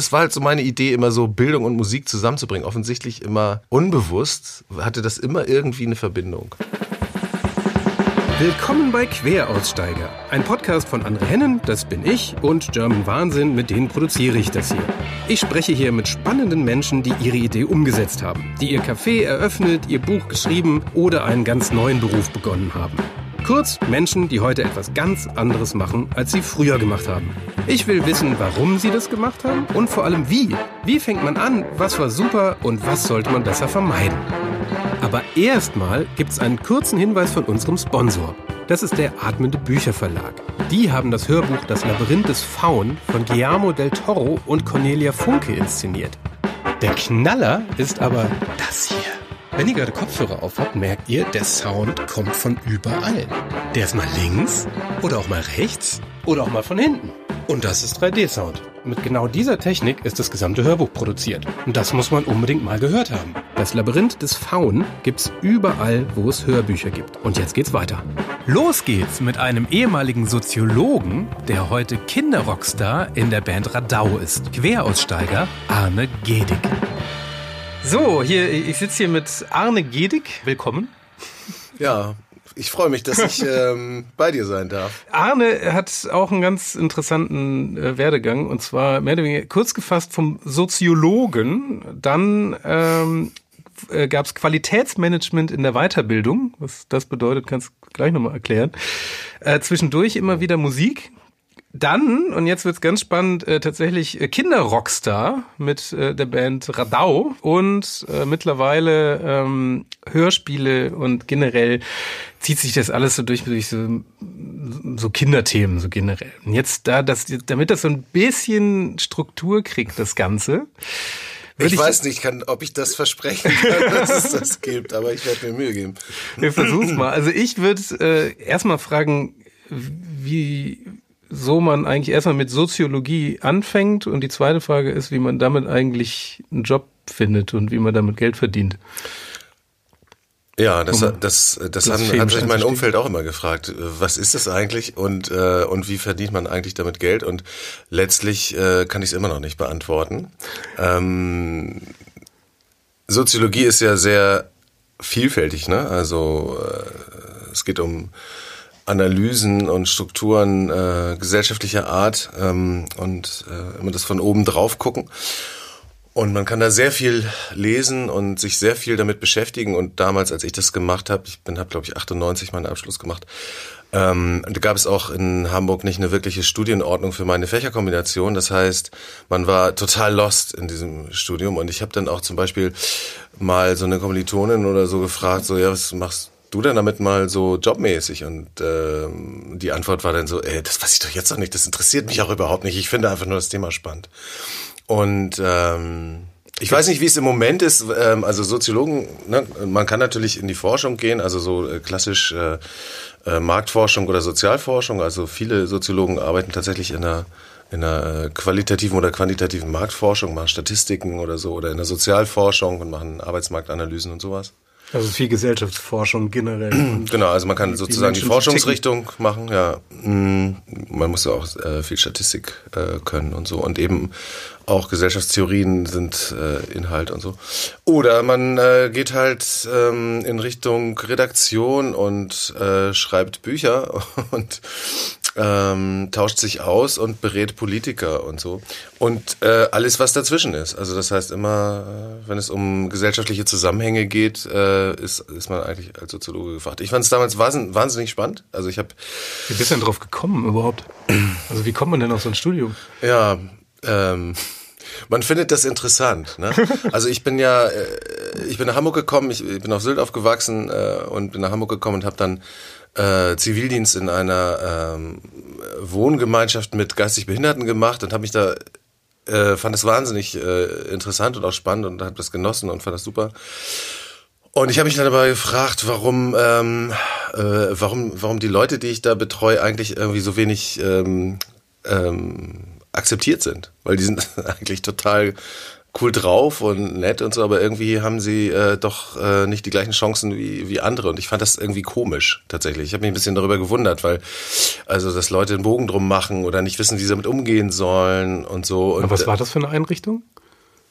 das war halt so meine Idee, immer so Bildung und Musik zusammenzubringen. Offensichtlich immer unbewusst hatte das immer irgendwie eine Verbindung. Willkommen bei Queraussteiger, ein Podcast von Andre Hennen, das bin ich, und German Wahnsinn, mit denen produziere ich das hier. Ich spreche hier mit spannenden Menschen, die ihre Idee umgesetzt haben, die ihr Café eröffnet, ihr Buch geschrieben oder einen ganz neuen Beruf begonnen haben. Kurz Menschen, die heute etwas ganz anderes machen, als sie früher gemacht haben. Ich will wissen, warum sie das gemacht haben und vor allem wie. Wie fängt man an, was war super und was sollte man besser vermeiden. Aber erstmal gibt es einen kurzen Hinweis von unserem Sponsor. Das ist der Atmende Bücherverlag. Die haben das Hörbuch Das Labyrinth des Faun von Guillermo del Toro und Cornelia Funke inszeniert. Der Knaller ist aber das hier. Wenn ihr gerade Kopfhörer auf habt, merkt ihr, der Sound kommt von überall. Der ist mal links oder auch mal rechts oder auch mal von hinten. Und das ist 3D-Sound. Mit genau dieser Technik ist das gesamte Hörbuch produziert. Und das muss man unbedingt mal gehört haben. Das Labyrinth des Faun gibt's überall, wo es Hörbücher gibt. Und jetzt geht's weiter. Los geht's mit einem ehemaligen Soziologen, der heute Kinderrockstar in der Band Radau ist. Queraussteiger Arne Gedig. So, hier, ich sitze hier mit Arne Gedig. Willkommen. Ja, ich freue mich, dass ich ähm, bei dir sein darf. Arne hat auch einen ganz interessanten äh, Werdegang und zwar mehr oder weniger kurz gefasst vom Soziologen, dann ähm, äh, gab es Qualitätsmanagement in der Weiterbildung. Was das bedeutet, kannst du gleich nochmal erklären. Äh, zwischendurch immer wieder Musik. Dann, und jetzt wird's ganz spannend, äh, tatsächlich äh, Kinderrockstar mit äh, der Band Radau und äh, mittlerweile ähm, Hörspiele und generell zieht sich das alles so durch, durch so, so Kinderthemen, so generell. Und jetzt da, das, damit das so ein bisschen Struktur kriegt, das Ganze. Ich, ich weiß nicht, kann, ob ich das versprechen kann, dass es das gibt, aber ich werde mir Mühe geben. Wir versuchen mal. Also ich würde äh, erstmal fragen, wie so man eigentlich erstmal mit Soziologie anfängt und die zweite Frage ist, wie man damit eigentlich einen Job findet und wie man damit Geld verdient. Ja, das, das, das, das haben, hat sich mein Umfeld auch immer gefragt. Was ist das eigentlich und, äh, und wie verdient man eigentlich damit Geld? Und letztlich äh, kann ich es immer noch nicht beantworten. Ähm, Soziologie ist ja sehr vielfältig, ne? Also äh, es geht um Analysen und Strukturen äh, gesellschaftlicher Art ähm, und äh, immer das von oben drauf gucken. Und man kann da sehr viel lesen und sich sehr viel damit beschäftigen. Und damals, als ich das gemacht habe, ich bin, habe glaube ich 98 meinen Abschluss gemacht, ähm, da gab es auch in Hamburg nicht eine wirkliche Studienordnung für meine Fächerkombination. Das heißt, man war total lost in diesem Studium. Und ich habe dann auch zum Beispiel mal so eine Kommilitonin oder so gefragt, so ja, was machst du denn damit mal so jobmäßig? Und äh, die Antwort war dann so, ey, das weiß ich doch jetzt noch nicht, das interessiert mich auch überhaupt nicht. Ich finde einfach nur das Thema spannend. Und ähm, ich weiß nicht, wie es im Moment ist. Ähm, also Soziologen, ne, man kann natürlich in die Forschung gehen, also so äh, klassisch äh, äh, Marktforschung oder Sozialforschung. Also viele Soziologen arbeiten tatsächlich in einer in einer äh, qualitativen oder quantitativen Marktforschung, machen Statistiken oder so, oder in der Sozialforschung und machen Arbeitsmarktanalysen und sowas. Also viel Gesellschaftsforschung generell. Genau, also man kann sozusagen die, die Forschungsrichtung ticken. machen, ja. Mm, man muss ja auch äh, viel Statistik äh, können und so. Und eben auch Gesellschaftstheorien sind äh, Inhalt und so. Oder man geht halt ähm, in Richtung Redaktion und schreibt Bücher und ähm, tauscht sich aus und berät Politiker und so. Und äh, alles, was dazwischen ist. Also das heißt immer, äh, wenn es um gesellschaftliche Zusammenhänge geht, äh, ist, ist man eigentlich als Soziologe gefragt. Ich fand es damals wahnsinnig spannend. Also ich habe... Wie bist du denn drauf gekommen überhaupt? Also wie kommt man denn auf so ein Studium? Ja, ähm... Man findet das interessant. Ne? Also ich bin ja, äh, ich bin nach Hamburg gekommen, ich bin auf Sylt aufgewachsen äh, und bin nach Hamburg gekommen und habe dann äh, Zivildienst in einer ähm, Wohngemeinschaft mit geistig Behinderten gemacht und habe mich da äh, fand es wahnsinnig äh, interessant und auch spannend und habe das genossen und fand das super. Und ich habe mich dann aber gefragt, warum, ähm, äh, warum, warum die Leute, die ich da betreue, eigentlich irgendwie so wenig ähm, ähm, akzeptiert sind, weil die sind eigentlich total cool drauf und nett und so, aber irgendwie haben sie äh, doch äh, nicht die gleichen Chancen wie, wie andere. Und ich fand das irgendwie komisch tatsächlich. Ich habe mich ein bisschen darüber gewundert, weil also dass Leute einen Bogen drum machen oder nicht wissen, wie sie damit umgehen sollen und so. Und, aber was war das für eine Einrichtung?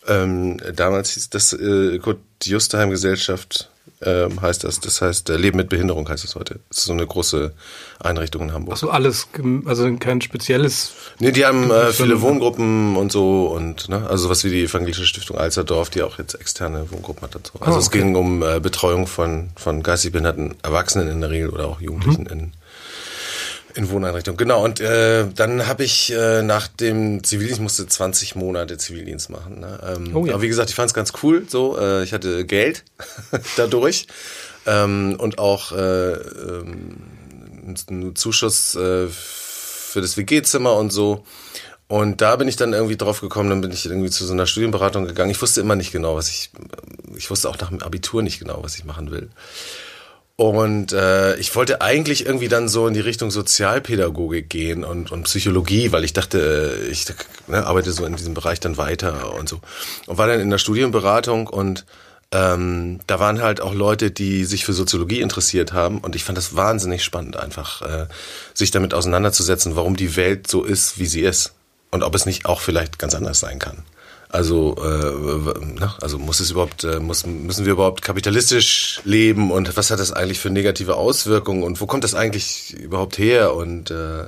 Ähm, damals hieß das äh, Kurt Justerheim Gesellschaft ähm, heißt das. Das heißt, äh, Leben mit Behinderung heißt es heute. Das ist so eine große Einrichtung in Hamburg. Ach so, alles, also kein spezielles. Nee, die haben äh, viele Wohngruppen und so und, ne, also was wie die Evangelische Stiftung Alsterdorf, die auch jetzt externe Wohngruppen hat und so. Also oh, okay. es ging um äh, Betreuung von, von geistig behinderten Erwachsenen in der Regel oder auch Jugendlichen mhm. in in Wohneinrichtung, genau. Und äh, dann habe ich äh, nach dem Zivildienst musste 20 Monate Zivildienst machen. Ne? Ähm, oh ja. Aber wie gesagt, ich fand es ganz cool. So, äh, ich hatte Geld dadurch ähm, und auch äh, ähm, einen Zuschuss äh, für das WG-Zimmer und so. Und da bin ich dann irgendwie drauf gekommen, dann bin ich irgendwie zu so einer Studienberatung gegangen. Ich wusste immer nicht genau, was ich, ich wusste auch nach dem Abitur nicht genau, was ich machen will. Und äh, ich wollte eigentlich irgendwie dann so in die Richtung Sozialpädagogik gehen und, und Psychologie, weil ich dachte, äh, ich ne, arbeite so in diesem Bereich dann weiter und so. Und war dann in der Studienberatung und ähm, da waren halt auch Leute, die sich für Soziologie interessiert haben und ich fand das wahnsinnig spannend, einfach äh, sich damit auseinanderzusetzen, warum die Welt so ist, wie sie ist und ob es nicht auch vielleicht ganz anders sein kann. Also, äh, na, also muss es überhaupt, äh, muss, müssen wir überhaupt kapitalistisch leben und was hat das eigentlich für negative Auswirkungen und wo kommt das eigentlich überhaupt her und äh,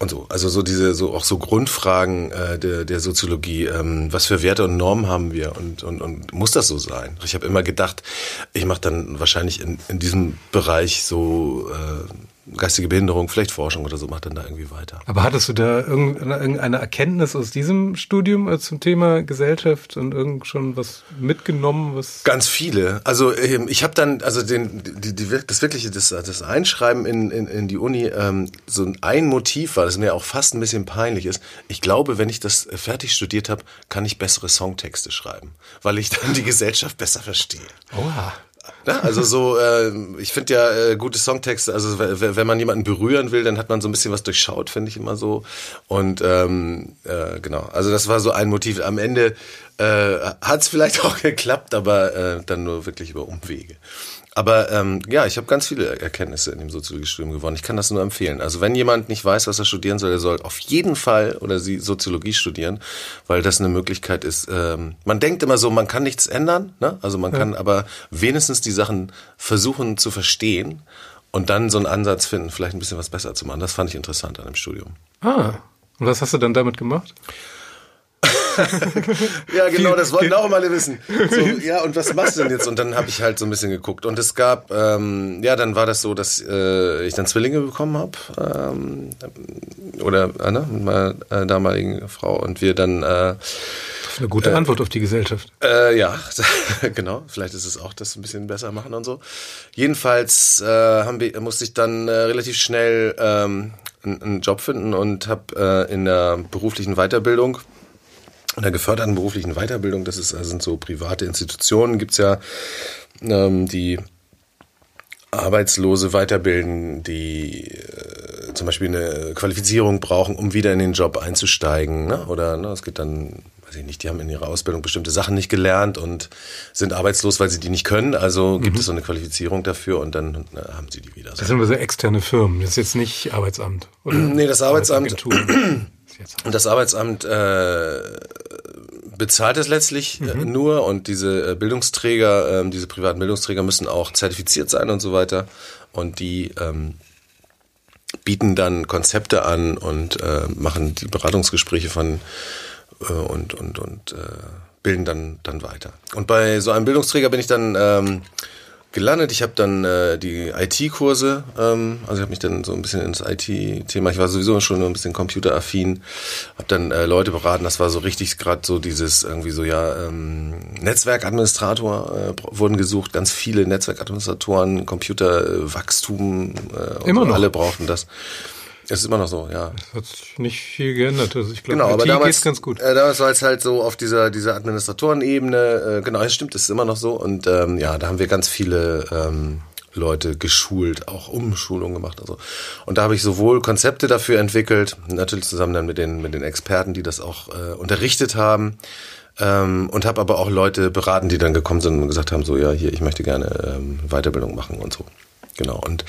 und so, also so diese, so auch so Grundfragen äh, der, der Soziologie. Ähm, was für Werte und Normen haben wir und, und, und muss das so sein? Ich habe immer gedacht, ich mache dann wahrscheinlich in, in diesem Bereich so äh, geistige Behinderung, vielleicht Forschung oder so, macht dann da irgendwie weiter. Aber hattest du da irgendeine Erkenntnis aus diesem Studium äh, zum Thema Gesellschaft und irgend schon was mitgenommen? Was Ganz viele. Also ähm, ich habe dann, also den, die, die, das wirkliche, das, das Einschreiben in, in, in die Uni, ähm, so ein Motiv war, das mir auch fast ein bisschen peinlich ist. Ich glaube, wenn ich das fertig studiert habe, kann ich bessere Songtexte schreiben, weil ich dann die Gesellschaft besser verstehe. Oha. Ne? Also so, äh, ich finde ja äh, gute Songtexte, also wenn man jemanden berühren will, dann hat man so ein bisschen was durchschaut, finde ich immer so. Und ähm, äh, genau, also das war so ein Motiv. Am Ende äh, hat es vielleicht auch geklappt, aber äh, dann nur wirklich über Umwege. Aber ähm, ja, ich habe ganz viele Erkenntnisse in dem Soziologiestudium gewonnen. Ich kann das nur empfehlen. Also wenn jemand nicht weiß, was er studieren soll, er soll auf jeden Fall oder sie Soziologie studieren, weil das eine Möglichkeit ist. Ähm, man denkt immer so, man kann nichts ändern, ne? Also man ja. kann aber wenigstens die Sachen versuchen zu verstehen und dann so einen Ansatz finden, vielleicht ein bisschen was besser zu machen. Das fand ich interessant an dem Studium. Ah, und was hast du dann damit gemacht? Ja, genau, das wollten auch mal alle wissen. So, ja, und was machst du denn jetzt? Und dann habe ich halt so ein bisschen geguckt. Und es gab, ähm, ja, dann war das so, dass äh, ich dann Zwillinge bekommen habe. Ähm, oder ne, mit meiner äh, damaligen Frau. Und wir dann äh, eine gute äh, Antwort auf die Gesellschaft. Äh, ja, genau. Vielleicht ist es auch das ein bisschen besser machen und so. Jedenfalls äh, haben wir, musste ich dann äh, relativ schnell ähm, einen, einen Job finden und habe äh, in der beruflichen Weiterbildung in der geförderten beruflichen Weiterbildung, das ist, sind so private Institutionen, gibt's ja, ähm, die Arbeitslose weiterbilden, die äh, zum Beispiel eine Qualifizierung brauchen, um wieder in den Job einzusteigen. Ne? Oder ne, es gibt dann, weiß ich nicht, die haben in ihrer Ausbildung bestimmte Sachen nicht gelernt und sind arbeitslos, weil sie die nicht können. Also gibt mhm. es so eine Qualifizierung dafür und dann na, haben sie die wieder. Das sind aber so externe Firmen, das ist jetzt nicht Arbeitsamt. Oder nee, das Arbeitsamt. Und das Arbeitsamt äh, bezahlt es letztlich äh, mhm. nur und diese äh, Bildungsträger, äh, diese privaten Bildungsträger müssen auch zertifiziert sein und so weiter. Und die ähm, bieten dann Konzepte an und äh, machen die Beratungsgespräche von äh, und und und äh, bilden dann dann weiter. Und bei so einem Bildungsträger bin ich dann ähm, gelandet. Ich habe dann äh, die IT-Kurse, ähm, also ich habe mich dann so ein bisschen ins IT-Thema, ich war sowieso schon ein bisschen computeraffin, habe dann äh, Leute beraten, das war so richtig gerade so dieses irgendwie so, ja, ähm, Netzwerkadministrator äh, wurden gesucht, ganz viele Netzwerkadministratoren, Computerwachstum, äh, Immer noch. alle brauchten das. Es ist immer noch so, ja. Es hat sich nicht viel geändert. Also ich glaube, genau, aber damals, ganz gut. Äh, damals war es halt so auf dieser, dieser Administratorenebene, äh, genau, es stimmt, es ist immer noch so. Und ähm, ja, da haben wir ganz viele ähm, Leute geschult, auch Umschulungen gemacht. Also. Und da habe ich sowohl Konzepte dafür entwickelt, natürlich zusammen dann mit den, mit den Experten, die das auch äh, unterrichtet haben, ähm, und habe aber auch Leute beraten, die dann gekommen sind und gesagt haben, so ja, hier, ich möchte gerne ähm, Weiterbildung machen und so. Genau. Und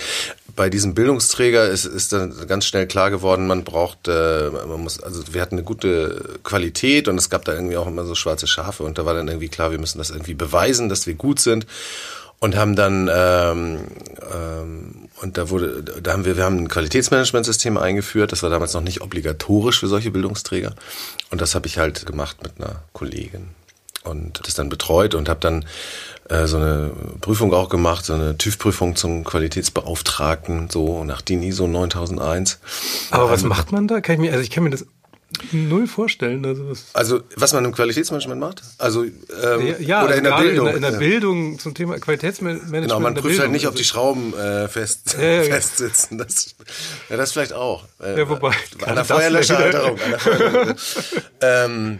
bei diesem Bildungsträger ist, ist dann ganz schnell klar geworden, man braucht, äh, man muss, also wir hatten eine gute Qualität und es gab da irgendwie auch immer so schwarze Schafe und da war dann irgendwie klar, wir müssen das irgendwie beweisen, dass wir gut sind und haben dann ähm, ähm, und da wurde, da haben wir, wir haben ein Qualitätsmanagementsystem eingeführt. Das war damals noch nicht obligatorisch für solche Bildungsträger. Und das habe ich halt gemacht mit einer Kollegin und das dann betreut und habe dann äh, so eine Prüfung auch gemacht, so eine TÜV-Prüfung zum Qualitätsbeauftragten, so nach DIN ISO 9001. Aber was ähm, macht man da? Kann ich mir, also ich kann mir das null vorstellen. Also was, also was man im Qualitätsmanagement macht? Also ähm, ja, ja, oder also in der Bildung. In der, in der Bildung zum Thema Qualitätsmanagement. Genau, man prüft Bildung. halt nicht, ob die also Schrauben äh, fest, ja, festsitzen. Das, ja, das vielleicht auch. Äh, ja, wobei. An der Feuerlöscherhalterung. ähm,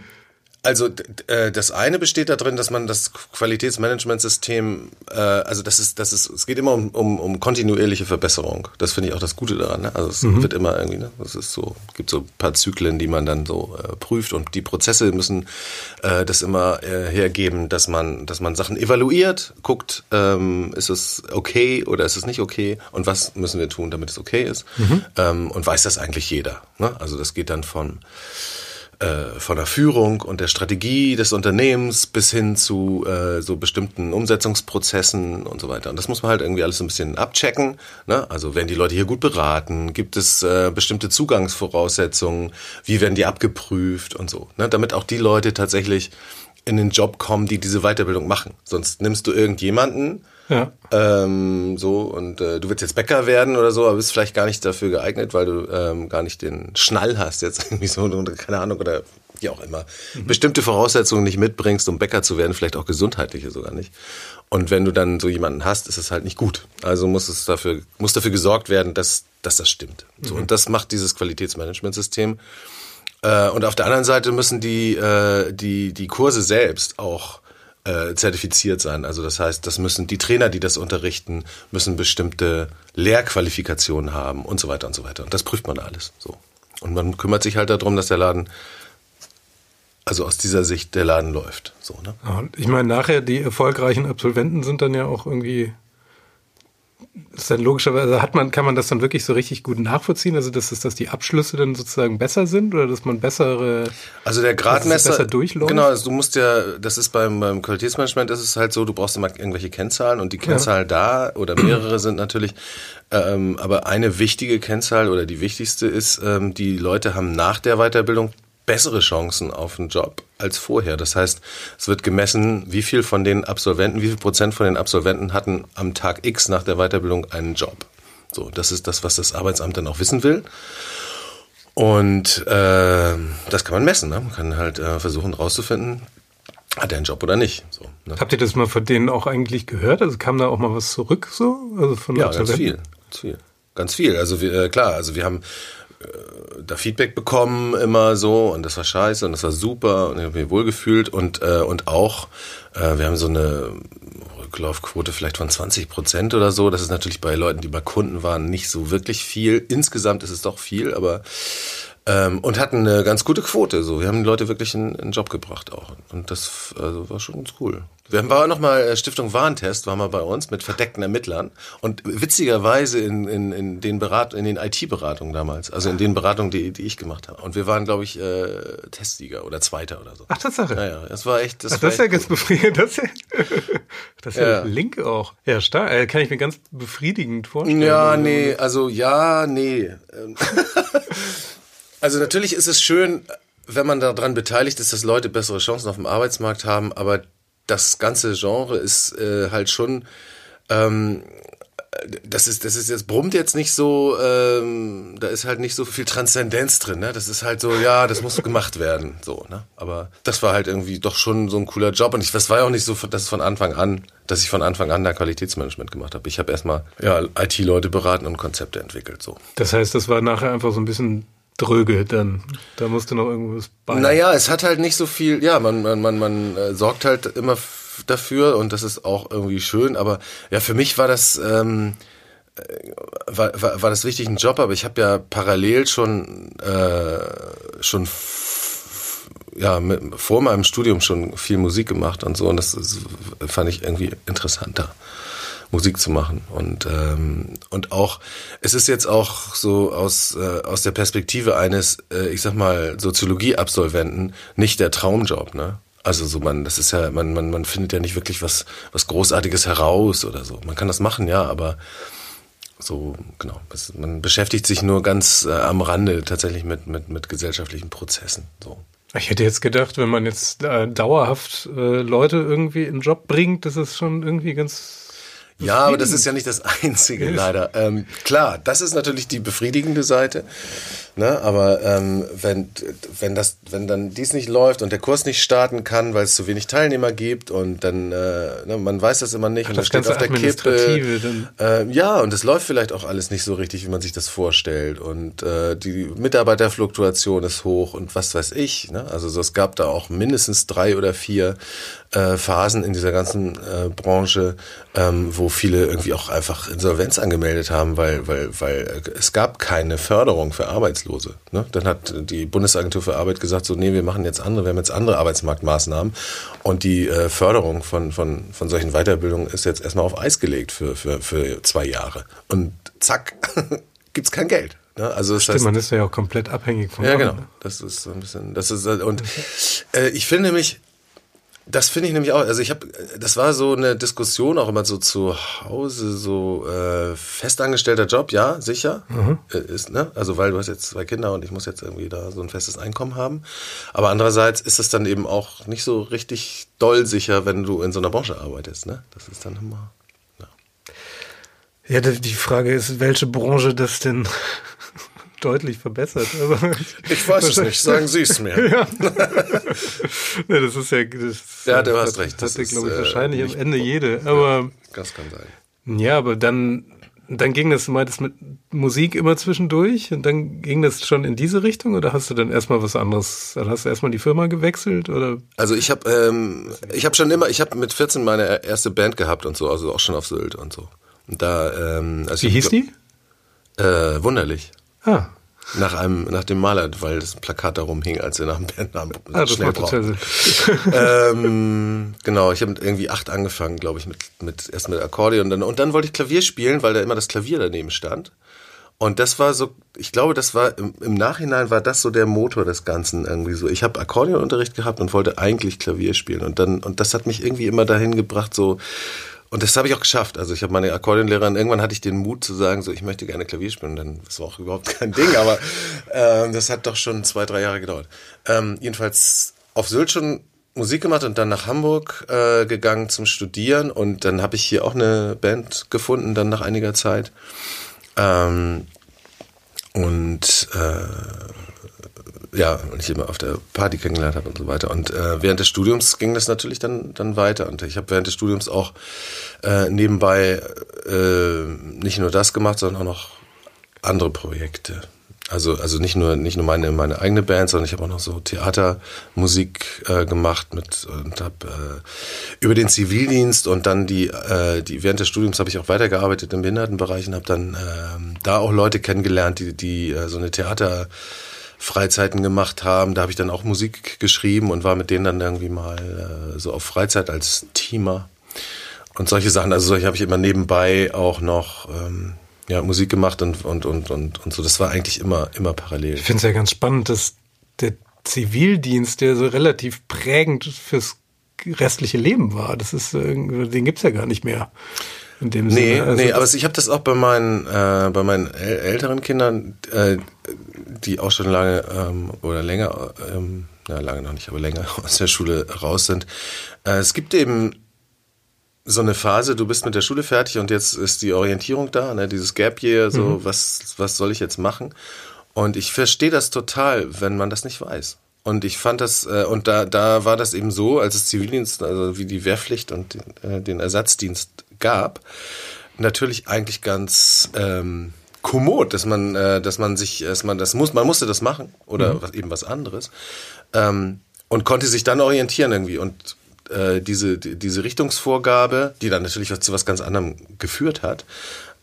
also äh, das eine besteht darin, dass man das Qualitätsmanagementsystem, äh, also das ist, das ist, es geht immer um, um, um kontinuierliche Verbesserung. Das finde ich auch das Gute daran. Ne? Also es mhm. wird immer irgendwie, ne? es ist so, gibt so ein paar Zyklen, die man dann so äh, prüft und die Prozesse müssen äh, das immer äh, hergeben, dass man, dass man Sachen evaluiert, guckt, ähm, ist es okay oder ist es nicht okay und was müssen wir tun, damit es okay ist mhm. ähm, und weiß das eigentlich jeder. Ne? Also das geht dann von äh, von der Führung und der Strategie des Unternehmens bis hin zu äh, so bestimmten Umsetzungsprozessen und so weiter. Und das muss man halt irgendwie alles so ein bisschen abchecken. Ne? Also werden die Leute hier gut beraten? Gibt es äh, bestimmte Zugangsvoraussetzungen? Wie werden die abgeprüft und so? Ne? Damit auch die Leute tatsächlich in den Job kommen, die diese Weiterbildung machen. Sonst nimmst du irgendjemanden, ja. Ähm, so, und äh, du willst jetzt Bäcker werden oder so, aber bist vielleicht gar nicht dafür geeignet, weil du ähm, gar nicht den Schnall hast, jetzt irgendwie so, keine Ahnung, oder wie auch immer. Mhm. Bestimmte Voraussetzungen nicht mitbringst, um Bäcker zu werden, vielleicht auch gesundheitliche sogar nicht. Und wenn du dann so jemanden hast, ist es halt nicht gut. Also muss es dafür, muss dafür gesorgt werden, dass, dass das stimmt. So, mhm. und das macht dieses Qualitätsmanagementsystem. Äh, und auf der anderen Seite müssen die, äh, die, die Kurse selbst auch äh, zertifiziert sein. Also das heißt, das müssen die Trainer, die das unterrichten, müssen bestimmte Lehrqualifikationen haben und so weiter und so weiter. Und das prüft man alles so. Und man kümmert sich halt darum, dass der Laden, also aus dieser Sicht der Laden läuft. So, ne? Ich meine, nachher die erfolgreichen Absolventen sind dann ja auch irgendwie ist dann logischerweise, hat man, kann man das dann wirklich so richtig gut nachvollziehen? Also, dass, dass die Abschlüsse dann sozusagen besser sind oder dass man bessere. Also, der Gradmesser. Besser durchläuft? Genau, also du musst ja, das ist beim, beim Qualitätsmanagement ist es halt so, du brauchst immer irgendwelche Kennzahlen und die Kennzahl ja. da oder mehrere sind natürlich, ähm, aber eine wichtige Kennzahl oder die wichtigste ist, ähm, die Leute haben nach der Weiterbildung bessere Chancen auf einen Job als vorher. Das heißt, es wird gemessen, wie viel von den Absolventen, wie viel Prozent von den Absolventen hatten am Tag X nach der Weiterbildung einen Job. So, das ist das, was das Arbeitsamt dann auch wissen will. Und äh, das kann man messen. Ne? Man kann halt äh, versuchen herauszufinden, hat er einen Job oder nicht. So, ne? Habt ihr das mal von denen auch eigentlich gehört? Also kam da auch mal was zurück so? Also von ja, ganz viel, ganz viel. Ganz viel. Also wir, äh, klar, also wir haben da Feedback bekommen immer so und das war scheiße und das war super und ich habe mich wohlgefühlt und äh, und auch äh, wir haben so eine Rücklaufquote vielleicht von 20 Prozent oder so. Das ist natürlich bei Leuten, die bei Kunden waren, nicht so wirklich viel. Insgesamt ist es doch viel, aber ähm, und hatten eine ganz gute Quote. So, wir haben die Leute wirklich in, in Job gebracht auch. Und das also war schon ganz cool. Wir haben war noch mal äh, Stiftung Warentest war mal bei uns mit verdeckten Ermittlern und witzigerweise in, in, in den Berat in den IT-Beratungen damals, also in den Beratungen, die, die ich gemacht habe. Und wir waren, glaube ich, äh, Testsieger oder Zweiter oder so. Ach, Tatsache. Ja, ja, das war echt. Das, Ach, das ist ja ganz befriedigend. Das, das ist ja, ja Link auch. Ja, stark. Äh, kann ich mir ganz befriedigend vorstellen. Ja, nee, also ja, nee. Also natürlich ist es schön, wenn man daran beteiligt ist, dass Leute bessere Chancen auf dem Arbeitsmarkt haben, aber das ganze Genre ist äh, halt schon, ähm, das ist, das ist jetzt brummt jetzt nicht so, ähm, da ist halt nicht so viel Transzendenz drin, ne? Das ist halt so, ja, das muss gemacht werden, so, ne? Aber das war halt irgendwie doch schon so ein cooler Job und ich, das war ja auch nicht so, dass von Anfang an, dass ich von Anfang an da Qualitätsmanagement gemacht habe. Ich habe erstmal ja IT-Leute beraten und Konzepte entwickelt, so. Das heißt, das war nachher einfach so ein bisschen dröge dann. Da musste noch irgendwas bei. Naja, es hat halt nicht so viel, ja, man, man, man, man äh, sorgt halt immer dafür und das ist auch irgendwie schön, aber ja, für mich war das, ähm, äh, war, war, war das wichtig ein Job, aber ich habe ja parallel schon, äh, schon ja mit, vor meinem Studium schon viel Musik gemacht und so und das, das fand ich irgendwie interessanter. Musik zu machen. Und ähm, und auch es ist jetzt auch so aus äh, aus der Perspektive eines äh, ich sag mal Soziologie-Absolventen nicht der Traumjob ne? Also so man das ist ja man man man findet ja nicht wirklich was was großartiges heraus oder so. Man kann das machen ja aber so genau. Man beschäftigt sich nur ganz äh, am Rande tatsächlich mit mit mit gesellschaftlichen Prozessen so. Ich hätte jetzt gedacht, wenn man jetzt äh, dauerhaft äh, Leute irgendwie in den Job bringt, das ist schon irgendwie ganz ja, aber das ist ja nicht das Einzige, leider. Ähm, klar, das ist natürlich die befriedigende Seite. Ne? Aber ähm, wenn, wenn, das, wenn dann dies nicht läuft und der Kurs nicht starten kann, weil es zu wenig Teilnehmer gibt und dann, äh, ne, man weiß das immer nicht Ach, und das steht auf der Kippe. Äh, ja, und es läuft vielleicht auch alles nicht so richtig, wie man sich das vorstellt. Und äh, die Mitarbeiterfluktuation ist hoch und was weiß ich. Ne? Also so, es gab da auch mindestens drei oder vier äh, Phasen in dieser ganzen äh, Branche, ähm, wo viele irgendwie auch einfach Insolvenz angemeldet haben, weil, weil, weil es gab keine Förderung für Arbeitslose. Ne? Dann hat die Bundesagentur für Arbeit gesagt, so, nee, wir machen jetzt andere, wir haben jetzt andere Arbeitsmarktmaßnahmen und die äh, Förderung von, von, von solchen Weiterbildungen ist jetzt erstmal auf Eis gelegt für, für, für zwei Jahre. Und zack, gibt's kein Geld. Ne? Also das Stimmt, heißt, man ist ja auch komplett abhängig von. Ja, genau. Das ist so ein bisschen, das ist und äh, ich finde nämlich, das finde ich nämlich auch. Also ich habe, das war so eine Diskussion auch immer so zu Hause, so äh, festangestellter Job, ja, sicher, mhm. Äh, ist ne. Also weil du hast jetzt zwei Kinder und ich muss jetzt irgendwie da so ein festes Einkommen haben. Aber andererseits ist es dann eben auch nicht so richtig doll sicher, wenn du in so einer Branche arbeitest, ne. Das ist dann immer. Ja, die Frage ist, welche Branche das denn deutlich verbessert. Ich weiß es nicht, sagen Sie es mir. ja. nee, das ist ja. Das, ja, du hast recht. Das hatte, glaube ich, wahrscheinlich äh, am Ende jede. Aber. Das kann sein. Ja, aber dann, dann ging das, du meintest mit Musik immer zwischendurch und dann ging das schon in diese Richtung oder hast du dann erstmal was anderes? Dann hast du erstmal die Firma gewechselt oder? Also ich habe ähm, ich habe schon immer, ich habe mit 14 meine erste Band gehabt und so, also auch schon auf Sylt und so. Und da, ähm, also Wie hieß die? Äh, wunderlich. Ah. Nach einem, nach dem Maler, weil das Plakat darum hing, als er nach dem Bandnamen ah, das schnell braucht. ähm, genau, ich habe irgendwie acht angefangen, glaube ich, mit, mit erst mit Akkordeon und dann, und dann wollte ich Klavier spielen, weil da immer das Klavier daneben stand. Und das war so, ich glaube, das war im, im Nachhinein war das so der Motor des Ganzen irgendwie so. Ich habe Akkordeonunterricht gehabt und wollte eigentlich Klavier spielen und dann und das hat mich irgendwie immer dahin gebracht, so und das habe ich auch geschafft. Also ich habe meine Akkordeonlehrerin, irgendwann hatte ich den Mut zu sagen, so ich möchte gerne Klavier spielen. Dann das war auch überhaupt kein Ding, aber ähm, das hat doch schon zwei, drei Jahre gedauert. Ähm, jedenfalls auf Sylt schon Musik gemacht und dann nach Hamburg äh, gegangen zum Studieren und dann habe ich hier auch eine Band gefunden, dann nach einiger Zeit. Ähm, und äh, ja, und ich immer auf der Party kennengelernt habe und so weiter. Und äh, während des Studiums ging das natürlich dann, dann weiter. Und ich habe während des Studiums auch äh, nebenbei äh, nicht nur das gemacht, sondern auch noch andere Projekte. Also, also nicht nur, nicht nur meine, meine eigene Band, sondern ich habe auch noch so Theatermusik äh, gemacht mit und habe äh, über den Zivildienst und dann die, äh, die während des Studiums habe ich auch weitergearbeitet im Behindertenbereich und habe dann äh, da auch Leute kennengelernt, die, die äh, so eine Theater Freizeiten gemacht haben. Da habe ich dann auch Musik geschrieben und war mit denen dann irgendwie mal äh, so auf Freizeit als Teamer und solche Sachen. Also solche habe ich immer nebenbei auch noch ähm, ja, Musik gemacht und, und, und, und, und so. Das war eigentlich immer, immer parallel. Ich finde es ja ganz spannend, dass der Zivildienst, der so relativ prägend fürs restliche Leben war. Das ist, äh, den gibt's ja gar nicht mehr in dem nee, Sinne. Also nee, aber ich habe das auch bei meinen, äh, bei meinen älteren Kindern, äh, die auch schon lange ähm, oder länger, ähm, na lange noch nicht, aber länger aus der Schule raus sind. Äh, es gibt eben so eine Phase, du bist mit der Schule fertig und jetzt ist die Orientierung da, ne, dieses Gap Year, so mhm. was, was soll ich jetzt machen? Und ich verstehe das total, wenn man das nicht weiß. Und ich fand das, äh, und da, da war das eben so, als es Zivildienst, also wie die Wehrpflicht und den, äh, den Ersatzdienst gab, natürlich eigentlich ganz ähm, kommod, dass man, äh, dass man sich, dass man das muss, man musste das machen oder mhm. was, eben was anderes ähm, und konnte sich dann orientieren irgendwie und äh, diese diese Richtungsvorgabe, die dann natürlich zu was ganz anderem geführt hat,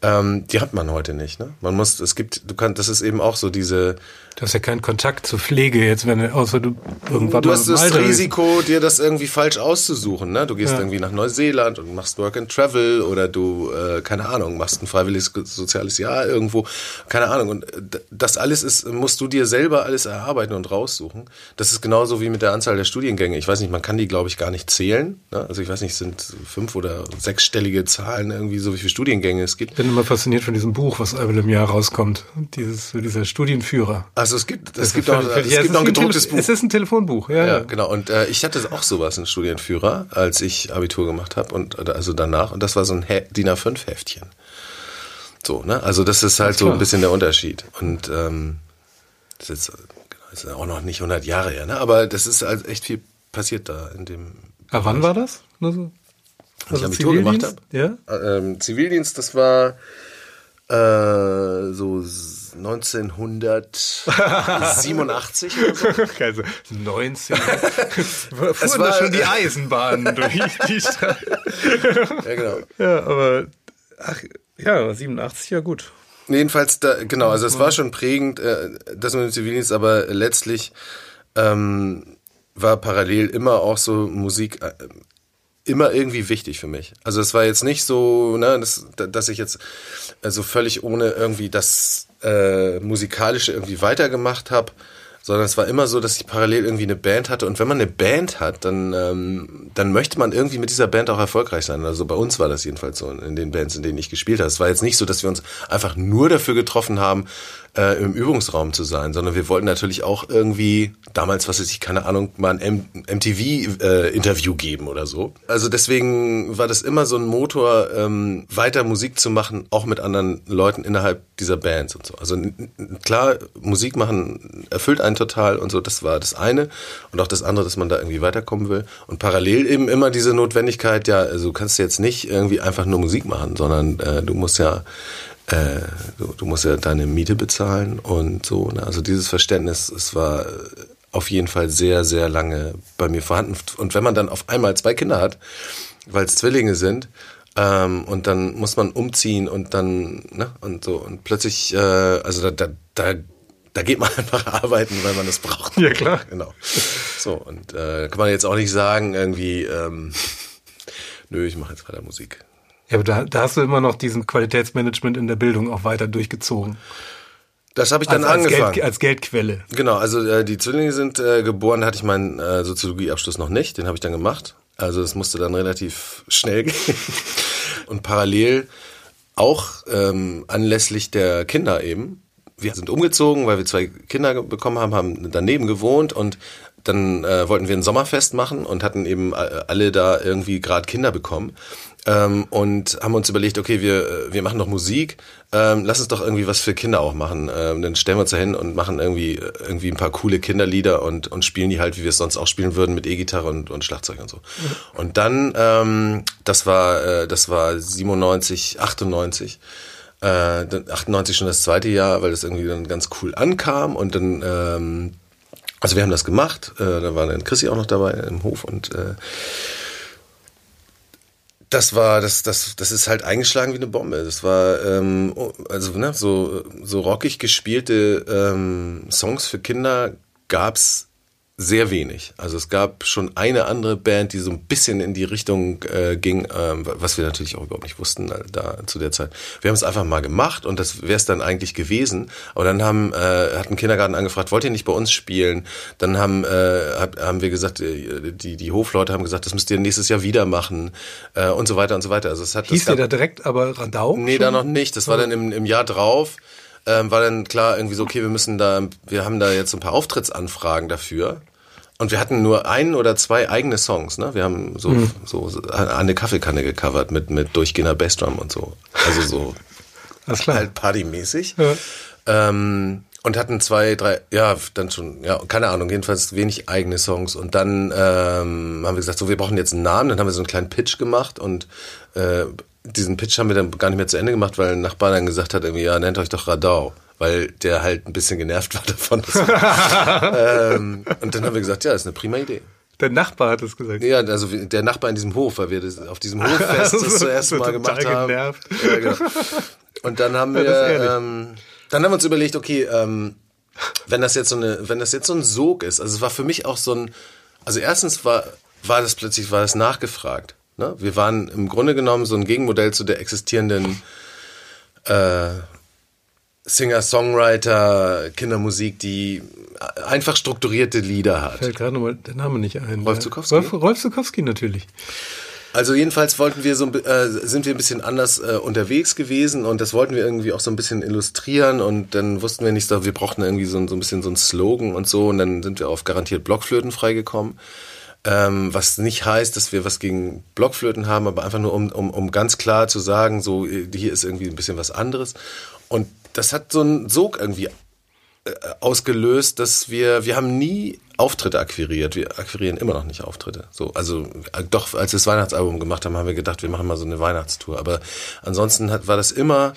ähm, die hat man heute nicht. Ne? Man muss, es gibt, du kannst, das ist eben auch so diese. Du hast ja keinen Kontakt zur Pflege jetzt, wenn außer du irgendwann Du hast das Alter Risiko, ist. dir das irgendwie falsch auszusuchen. Ne? Du gehst ja. irgendwie nach Neuseeland und machst Work and Travel oder du, äh, keine Ahnung, machst ein freiwilliges soziales Jahr irgendwo, keine Ahnung. Und äh, das alles ist, musst du dir selber alles erarbeiten und raussuchen. Das ist genauso wie mit der Anzahl der Studiengänge. Ich weiß nicht, man kann die, glaube ich, gar nicht zählen. Ne? Also ich weiß nicht, sind fünf oder sechsstellige Zahlen irgendwie, so wie viele Studiengänge es gibt. Ich bin immer fasziniert von diesem Buch, was einmal im Jahr rauskommt. Dieses, dieser Studienführer. Also es gibt, es gibt auch, es ja, gibt auch ein gedrucktes Buch. Es ist ein Telefonbuch, ja. Ja, genau. Und äh, ich hatte auch sowas, einen Studienführer, als ich Abitur gemacht habe und also danach. Und das war so ein DIN A5 Heftchen. So, ne? Also das ist halt das so ein bisschen der Unterschied. Und ähm, das ist, jetzt, das ist auch noch nicht 100 Jahre her, ne? Aber das ist halt echt viel passiert da in dem. Aber wann war das? Also, also ich Abitur gemacht habe. Ja? Ähm, Zivildienst, das war äh, so 1987 oder so. Also 19. Fuhren da schon die Eisenbahnen durch die Stadt. ja, genau. Ja, aber ach, ja, 87, ja gut. Jedenfalls, da, genau, also es war schon prägend, äh, das mit dem Zivildienst, aber letztlich ähm, war parallel immer auch so Musik äh, immer irgendwie wichtig für mich. Also es war jetzt nicht so, ne, dass, dass ich jetzt also völlig ohne irgendwie das äh, musikalische irgendwie weitergemacht habe, sondern es war immer so, dass ich parallel irgendwie eine Band hatte. Und wenn man eine Band hat, dann, ähm, dann möchte man irgendwie mit dieser Band auch erfolgreich sein. Also bei uns war das jedenfalls so in den Bands, in denen ich gespielt habe. Es war jetzt nicht so, dass wir uns einfach nur dafür getroffen haben, äh, im Übungsraum zu sein, sondern wir wollten natürlich auch irgendwie damals, was weiß ich, keine Ahnung, mal ein MTV-Interview äh, geben oder so. Also deswegen war das immer so ein Motor, ähm, weiter Musik zu machen, auch mit anderen Leuten innerhalb dieser Bands und so. Also klar, Musik machen erfüllt einen total und so, das war das eine. Und auch das andere, dass man da irgendwie weiterkommen will. Und parallel eben immer diese Notwendigkeit, ja, also du kannst jetzt nicht irgendwie einfach nur Musik machen, sondern äh, du musst ja äh, du, du, musst ja deine Miete bezahlen und so. Ne? Also dieses Verständnis, es war auf jeden Fall sehr, sehr lange bei mir vorhanden. Und wenn man dann auf einmal zwei Kinder hat, weil es Zwillinge sind, ähm, und dann muss man umziehen und dann, ne, und so, und plötzlich, äh, also da, da, da, da geht man einfach arbeiten, weil man das braucht. Ja, klar. Genau. So, und äh, kann man jetzt auch nicht sagen, irgendwie, ähm, nö, ich mache jetzt weiter Musik. Ja, aber da, da hast du immer noch diesen Qualitätsmanagement in der Bildung auch weiter durchgezogen. Das habe ich dann als, angefangen. Als, Geld, als Geldquelle. Genau, also äh, die Zwillinge sind äh, geboren, hatte ich meinen äh, Soziologieabschluss noch nicht, den habe ich dann gemacht. Also das musste dann relativ schnell gehen. Und parallel auch ähm, anlässlich der Kinder eben. Wir sind umgezogen, weil wir zwei Kinder bekommen haben, haben daneben gewohnt und dann äh, wollten wir ein Sommerfest machen und hatten eben äh, alle da irgendwie gerade Kinder bekommen ähm, und haben uns überlegt, okay, wir, äh, wir machen doch Musik, ähm, lass uns doch irgendwie was für Kinder auch machen. Ähm, dann stellen wir uns da hin und machen irgendwie, äh, irgendwie ein paar coole Kinderlieder und, und spielen die halt, wie wir es sonst auch spielen würden, mit E-Gitarre und, und Schlagzeug und so. Mhm. Und dann, ähm, das war, äh, das war 97, 98, äh, 98 schon das zweite Jahr, weil das irgendwie dann ganz cool ankam und dann, ähm, also wir haben das gemacht, äh, da war dann Chrissy auch noch dabei im Hof und äh, das war, das, das, das ist halt eingeschlagen wie eine Bombe. Das war, ähm, also ne, so, so rockig gespielte ähm, Songs für Kinder gab's sehr wenig. Also es gab schon eine andere Band, die so ein bisschen in die Richtung äh, ging, ähm, was wir natürlich auch überhaupt nicht wussten äh, da zu der Zeit. Wir haben es einfach mal gemacht und das wäre es dann eigentlich gewesen. Aber dann haben äh, hat ein Kindergarten angefragt, wollt ihr nicht bei uns spielen? Dann haben äh, hab, haben wir gesagt, äh, die die Hofleute haben gesagt, das müsst ihr nächstes Jahr wieder machen äh, und so weiter und so weiter. Also es hat hieß ihr da direkt aber Radau? Nee, schon? da noch nicht. Das war dann im, im Jahr drauf. Ähm, war dann klar irgendwie so, okay, wir müssen da, wir haben da jetzt ein paar Auftrittsanfragen dafür. Und wir hatten nur ein oder zwei eigene Songs, ne? Wir haben so, mhm. so, eine Kaffeekanne gecovert mit, mit durchgehender Bassdrum und so. Also so Alles klar. halt partymäßig. Ja. Ähm, und hatten zwei, drei, ja, dann schon, ja, keine Ahnung, jedenfalls wenig eigene Songs. Und dann ähm, haben wir gesagt, so, wir brauchen jetzt einen Namen. Dann haben wir so einen kleinen Pitch gemacht und äh, diesen Pitch haben wir dann gar nicht mehr zu Ende gemacht, weil ein Nachbar dann gesagt hat, irgendwie, ja, nennt euch doch Radau weil der halt ein bisschen genervt war davon. ähm, und dann haben wir gesagt, ja, das ist eine prima Idee. Der Nachbar hat es gesagt. Ja, also der Nachbar in diesem Hof, weil wir das auf diesem Hoffest das zuerst mal gemacht haben. Genervt. Ja, genau. Und dann haben wir, ähm, dann haben wir uns überlegt, okay, ähm, wenn das jetzt so eine, wenn das jetzt so ein Sog ist, also es war für mich auch so ein, also erstens war, war das plötzlich, war das nachgefragt. Ne? Wir waren im Grunde genommen so ein Gegenmodell zu der existierenden äh, Singer-Songwriter, Kindermusik, die einfach strukturierte Lieder hat. Fällt gerade nochmal der Name nicht ein. Rolf Zukowski? Rolf, Rolf Zukowski natürlich. Also jedenfalls wollten wir so, äh, sind wir ein bisschen anders äh, unterwegs gewesen und das wollten wir irgendwie auch so ein bisschen illustrieren und dann wussten wir nicht so, wir brauchten irgendwie so, so ein bisschen so ein Slogan und so und dann sind wir auf garantiert Blockflöten freigekommen. Ähm, was nicht heißt, dass wir was gegen Blockflöten haben, aber einfach nur um, um, um ganz klar zu sagen, so hier ist irgendwie ein bisschen was anderes. Und das hat so einen Sog irgendwie äh, ausgelöst, dass wir, wir haben nie Auftritte akquiriert. Wir akquirieren immer noch nicht Auftritte. So, also äh, doch, als wir das Weihnachtsalbum gemacht haben, haben wir gedacht, wir machen mal so eine Weihnachtstour. Aber ansonsten hat, war das immer,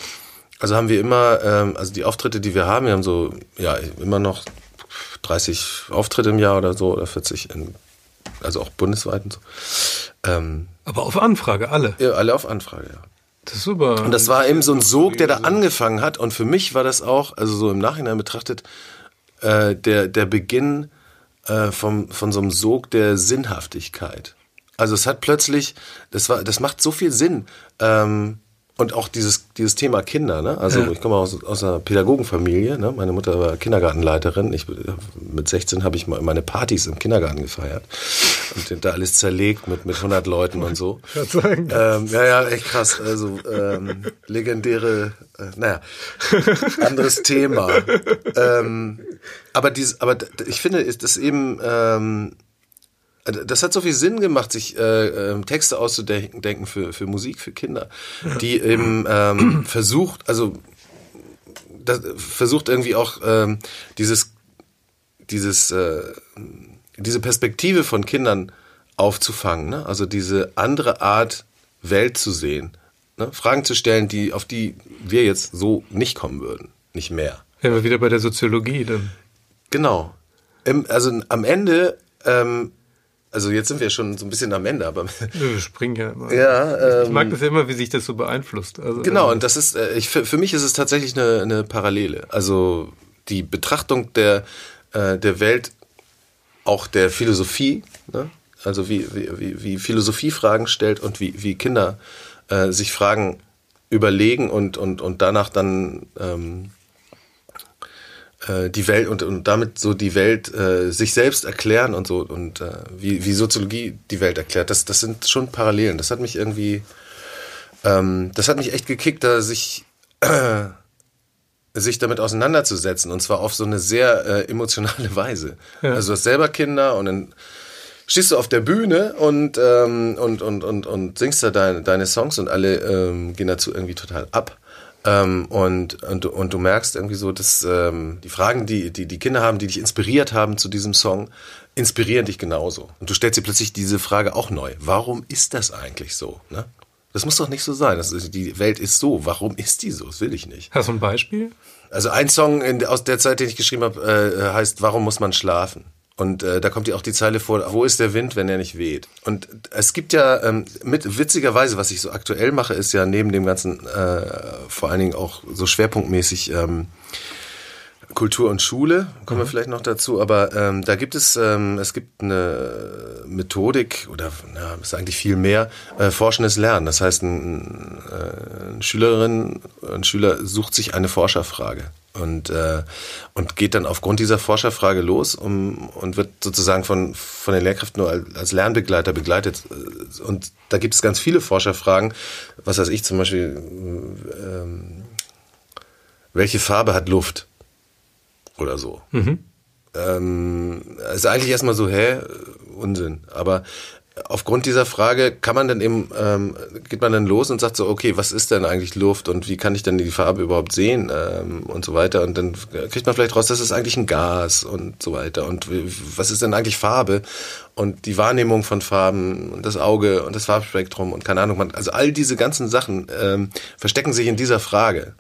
also haben wir immer, ähm, also die Auftritte, die wir haben, wir haben so, ja, immer noch 30 Auftritte im Jahr oder so, oder 40 in, also auch bundesweit und so. Ähm, Aber auf Anfrage, alle? Ja, alle auf Anfrage, ja. Das ist super. Und das war eben so ein Sog, der da angefangen hat. Und für mich war das auch, also so im Nachhinein betrachtet, äh, der, der Beginn äh, vom, von so einem Sog der Sinnhaftigkeit. Also es hat plötzlich, das war, das macht so viel Sinn. Ähm, und auch dieses, dieses Thema Kinder, ne? Also ja. ich komme aus, aus einer Pädagogenfamilie, ne? Meine Mutter war Kindergartenleiterin. Ich, mit 16 habe ich meine Partys im Kindergarten gefeiert. Und da alles zerlegt mit, mit 100 Leuten und so. Ähm, ja, ja, echt krass. Also ähm, legendäre, äh, naja, anderes Thema. ähm, aber, dies, aber ich finde, ist das eben... Ähm, das hat so viel Sinn gemacht, sich äh, äh, Texte auszudenken für, für Musik, für Kinder, die eben ähm, versucht, also das, versucht irgendwie auch ähm, dieses, dieses, äh, diese Perspektive von Kindern aufzufangen, ne? also diese andere Art Welt zu sehen, ne? Fragen zu stellen, die auf die wir jetzt so nicht kommen würden, nicht mehr. Wären wir wieder bei der Soziologie dann. Genau. Im, also am Ende ähm, also jetzt sind wir schon so ein bisschen am Ende, aber wir springen ja immer. Ja, ähm, ich mag das ja immer, wie sich das so beeinflusst. Also, genau, ähm, und das ist, äh, ich, für, für mich ist es tatsächlich eine, eine Parallele. Also die Betrachtung der äh, der Welt, auch der Philosophie, ne? also wie, wie, wie Philosophie Fragen stellt und wie, wie Kinder äh, sich Fragen überlegen und, und, und danach dann ähm, äh, die Welt und, und damit so die Welt äh, sich selbst erklären und so und äh, wie, wie Soziologie die Welt erklärt. Das, das sind schon Parallelen. Das hat mich irgendwie, ähm, das hat mich echt gekickt, da sich, äh, sich damit auseinanderzusetzen und zwar auf so eine sehr äh, emotionale Weise. Ja. Also du hast selber Kinder und dann stehst du auf der Bühne und, ähm, und, und, und, und singst da deine, deine Songs und alle ähm, gehen dazu irgendwie total ab. Ähm, und, und, und du merkst irgendwie so, dass ähm, die Fragen, die, die die Kinder haben, die dich inspiriert haben zu diesem Song, inspirieren dich genauso. Und du stellst dir plötzlich diese Frage auch neu. Warum ist das eigentlich so? Ne? Das muss doch nicht so sein. Das ist, die Welt ist so. Warum ist die so? Das will ich nicht. Hast du ein Beispiel? Also ein Song in, aus der Zeit, den ich geschrieben habe, äh, heißt Warum muss man schlafen? Und äh, da kommt ja auch die Zeile vor, wo ist der Wind, wenn er nicht weht? Und es gibt ja, ähm, mit witzigerweise, was ich so aktuell mache, ist ja neben dem Ganzen äh, vor allen Dingen auch so schwerpunktmäßig ähm, Kultur und Schule, kommen mhm. wir vielleicht noch dazu, aber ähm, da gibt es, ähm, es gibt eine Methodik oder na, ist eigentlich viel mehr, äh, forschendes Lernen. Das heißt, ein, äh, eine Schülerin, ein Schüler sucht sich eine Forscherfrage und, äh, und geht dann aufgrund dieser Forscherfrage los um, und wird sozusagen von, von den Lehrkräften nur als, als Lernbegleiter begleitet. Und da gibt es ganz viele Forscherfragen. Was weiß ich zum Beispiel, ähm, welche Farbe hat Luft? Oder so. Mhm. Ähm, ist eigentlich erstmal so, hä, Unsinn. Aber aufgrund dieser Frage kann man dann eben, ähm, geht man dann los und sagt so, okay, was ist denn eigentlich Luft und wie kann ich denn die Farbe überhaupt sehen ähm, und so weiter. Und dann kriegt man vielleicht raus, das ist eigentlich ein Gas und so weiter. Und was ist denn eigentlich Farbe? Und die Wahrnehmung von Farben und das Auge und das Farbspektrum und keine Ahnung. Man, also all diese ganzen Sachen ähm, verstecken sich in dieser Frage.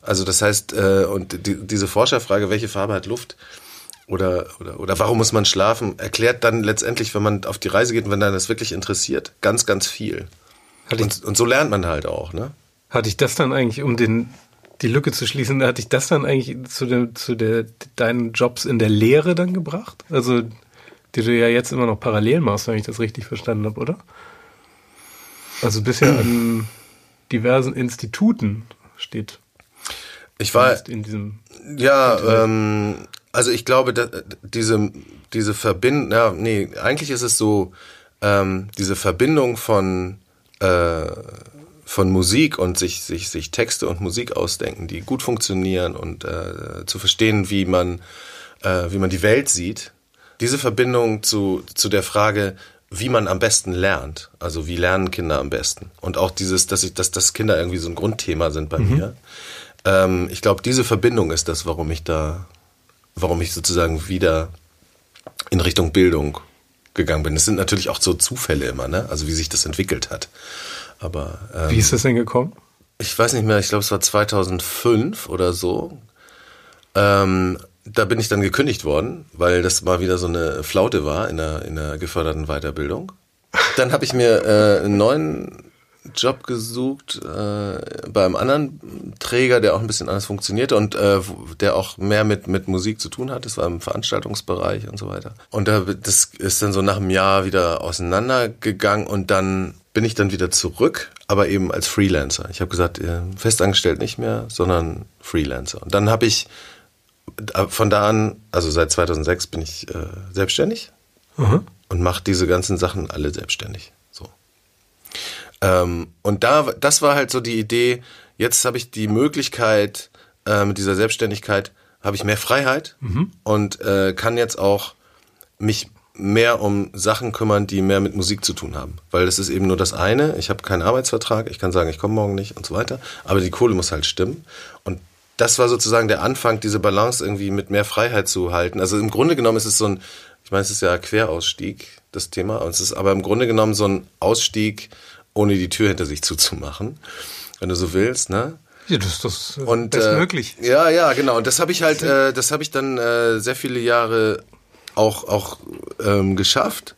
Also das heißt, äh, und die, diese Forscherfrage, welche Farbe hat Luft? Oder, oder, oder warum muss man schlafen, erklärt dann letztendlich, wenn man auf die Reise geht und wenn dann das wirklich interessiert, ganz, ganz viel. Und, und so lernt man halt auch, ne? Hatte ich das dann eigentlich, um den, die Lücke zu schließen, hatte ich das dann eigentlich zu, dem, zu der, deinen Jobs in der Lehre dann gebracht? Also, die du ja jetzt immer noch parallel machst, wenn ich das richtig verstanden habe, oder? Also bisher an diversen Instituten steht. Ich war in diesem. Ja, ähm, also ich glaube, dass diese diese Verbindung, ja, nee, eigentlich ist es so, ähm, diese Verbindung von äh, von Musik und sich sich sich Texte und Musik ausdenken, die gut funktionieren und äh, zu verstehen, wie man äh, wie man die Welt sieht. Diese Verbindung zu zu der Frage, wie man am besten lernt. Also wie lernen Kinder am besten. Und auch dieses, dass ich, dass, dass Kinder irgendwie so ein Grundthema sind bei mhm. mir. Ähm, ich glaube, diese Verbindung ist das, warum ich da, warum ich sozusagen wieder in Richtung Bildung gegangen bin. Es sind natürlich auch so Zufälle immer, ne? Also wie sich das entwickelt hat. Aber ähm, wie ist das denn gekommen? Ich weiß nicht mehr. Ich glaube, es war 2005 oder so. Ähm, da bin ich dann gekündigt worden, weil das mal wieder so eine Flaute war in der, in der geförderten Weiterbildung. Dann habe ich mir äh, einen neuen Job gesucht äh, bei einem anderen Träger, der auch ein bisschen anders funktionierte und äh, der auch mehr mit mit Musik zu tun hat. Das war im Veranstaltungsbereich und so weiter. Und da das ist dann so nach einem Jahr wieder auseinandergegangen und dann bin ich dann wieder zurück, aber eben als Freelancer. Ich habe gesagt, äh, festangestellt nicht mehr, sondern Freelancer. Und dann habe ich von da an, also seit 2006 bin ich äh, selbstständig mhm. und mache diese ganzen Sachen alle selbstständig. So. Ähm, und da, das war halt so die Idee. Jetzt habe ich die Möglichkeit äh, mit dieser Selbstständigkeit habe ich mehr Freiheit mhm. und äh, kann jetzt auch mich mehr um Sachen kümmern, die mehr mit Musik zu tun haben. Weil das ist eben nur das eine. Ich habe keinen Arbeitsvertrag. Ich kann sagen, ich komme morgen nicht und so weiter. Aber die Kohle muss halt stimmen. Und das war sozusagen der Anfang, diese Balance irgendwie mit mehr Freiheit zu halten. Also im Grunde genommen ist es so ein, ich meine, es ist ja Querausstieg, das Thema, und es ist aber im Grunde genommen so ein Ausstieg, ohne die Tür hinter sich zuzumachen, wenn du so willst, ne? Ja, das ist das und, bestmöglich. Äh, ja, ja, genau. Und das habe ich halt, äh, das habe ich dann äh, sehr viele Jahre auch auch ähm, geschafft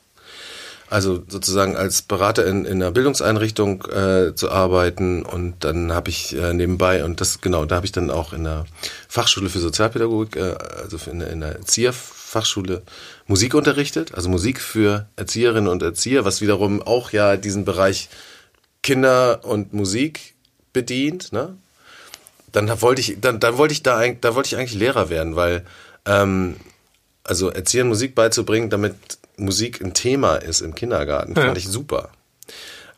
also sozusagen als Berater in, in einer Bildungseinrichtung äh, zu arbeiten und dann habe ich äh, nebenbei und das genau, da habe ich dann auch in der Fachschule für Sozialpädagogik, äh, also in der, in der Erzieherfachschule Musik unterrichtet, also Musik für Erzieherinnen und Erzieher, was wiederum auch ja diesen Bereich Kinder und Musik bedient, ne? Dann wollte ich, dann, dann wollte ich da, da wollte ich eigentlich Lehrer werden, weil ähm, also Erziehern Musik beizubringen, damit Musik ein Thema ist im Kindergarten, ja. fand ich super.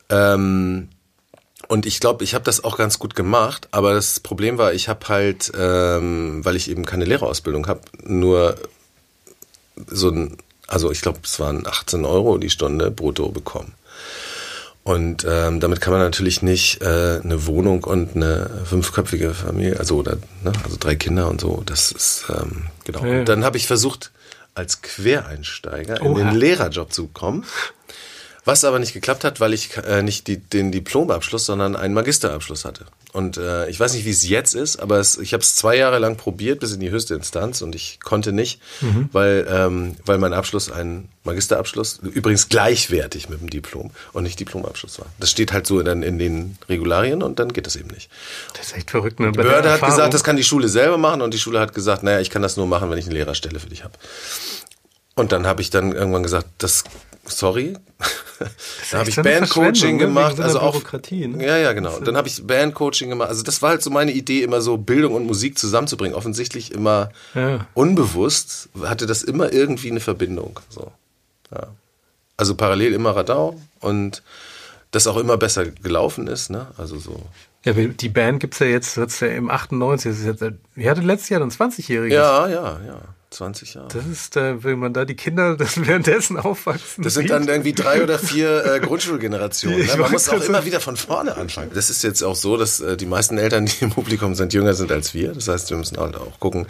Ähm, und ich glaube, ich habe das auch ganz gut gemacht, aber das Problem war, ich habe halt, ähm, weil ich eben keine Lehrerausbildung habe, nur so ein, also ich glaube, es waren 18 Euro die Stunde brutto bekommen. Und ähm, damit kann man natürlich nicht äh, eine Wohnung und eine fünfköpfige Familie, also oder ne, also drei Kinder und so. Das ist ähm, genau. Ja. Und dann habe ich versucht, als Quereinsteiger Oha. in den Lehrerjob zu kommen. Was aber nicht geklappt hat, weil ich äh, nicht die, den Diplomabschluss, sondern einen Magisterabschluss hatte. Und äh, ich weiß nicht, wie es jetzt ist, aber es, ich habe es zwei Jahre lang probiert bis in die höchste Instanz und ich konnte nicht, mhm. weil, ähm, weil mein Abschluss ein Magisterabschluss, übrigens gleichwertig mit dem Diplom und nicht Diplomabschluss war. Das steht halt so in, in den Regularien und dann geht das eben nicht. Das ist echt verrückt. Ne? Die Behörde hat gesagt, das kann die Schule selber machen und die Schule hat gesagt, naja, ich kann das nur machen, wenn ich eine Lehrerstelle für dich habe. Und dann habe ich dann irgendwann gesagt, das sorry. da habe ich Bandcoaching ne? gemacht, also auch ne? Ja, ja, genau. Dann habe ich Bandcoaching gemacht. Also das war halt so meine Idee immer so Bildung und Musik zusammenzubringen. Offensichtlich immer ja. unbewusst hatte das immer irgendwie eine Verbindung, so. Ja. Also parallel immer Radau und das auch immer besser gelaufen ist, ne? Also so. Ja, die Band gibt's ja jetzt, jetzt ja im 98, das ist jetzt, ihr hattet letztes Jahr dann 20-Jähriges. Ja, ja, ja. 20 Jahre. Das ist, äh, wenn man da die Kinder das währenddessen aufwachsen. Das sind dann irgendwie drei oder vier äh, Grundschulgenerationen. Ne? Man muss auch immer wieder von vorne anfangen. Das ist jetzt auch so, dass äh, die meisten Eltern, die im Publikum sind, jünger sind als wir. Das heißt, wir müssen halt auch gucken,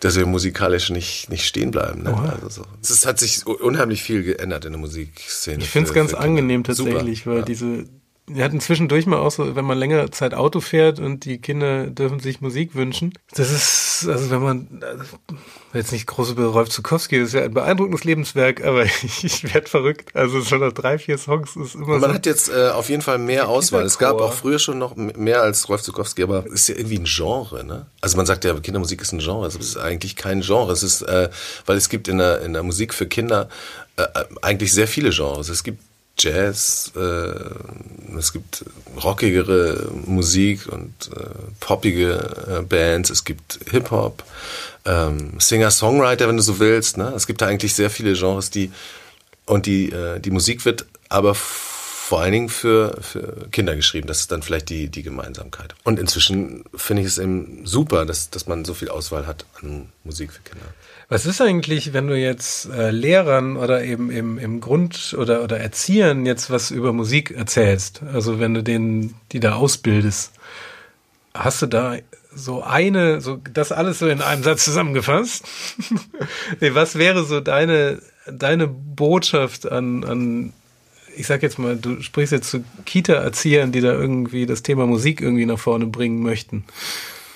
dass wir musikalisch nicht, nicht stehen bleiben. Ne? Also so. Es hat sich unheimlich viel geändert in der Musikszene. Ich finde es ganz angenehm tatsächlich, Super. weil ja. diese wir hatten zwischendurch mal auch so, wenn man längere Zeit Auto fährt und die Kinder dürfen sich Musik wünschen. Das ist, also wenn man, also, jetzt nicht groß über Rolf Zukowski, das ist ja ein beeindruckendes Lebenswerk, aber ich, ich werde verrückt. Also schon nach drei, vier Songs ist immer Man so hat jetzt äh, auf jeden Fall mehr Auswahl. Es gab auch früher schon noch mehr als Rolf Zukowski, aber es ist ja irgendwie ein Genre, ne? Also man sagt ja, Kindermusik ist ein Genre, aber es ist eigentlich kein Genre. Es ist, äh, weil es gibt in der, in der Musik für Kinder äh, eigentlich sehr viele Genres. Es gibt Jazz, äh, es gibt rockigere Musik und äh, poppige äh, Bands, es gibt Hip-Hop, ähm, Singer-Songwriter, wenn du so willst. Ne? Es gibt da eigentlich sehr viele Genres, die und die, äh, die Musik wird aber vor allen Dingen für, für Kinder geschrieben. Das ist dann vielleicht die, die Gemeinsamkeit. Und inzwischen finde ich es eben super, dass, dass man so viel Auswahl hat an Musik für Kinder. Was ist eigentlich, wenn du jetzt äh, Lehrern oder eben im, im Grund- oder, oder Erziehern jetzt was über Musik erzählst? Also wenn du denen, die da ausbildest, hast du da so eine, so das alles so in einem Satz zusammengefasst? nee, was wäre so deine, deine Botschaft an, an ich sag jetzt mal, du sprichst jetzt zu Kita-Erziehern, die da irgendwie das Thema Musik irgendwie nach vorne bringen möchten.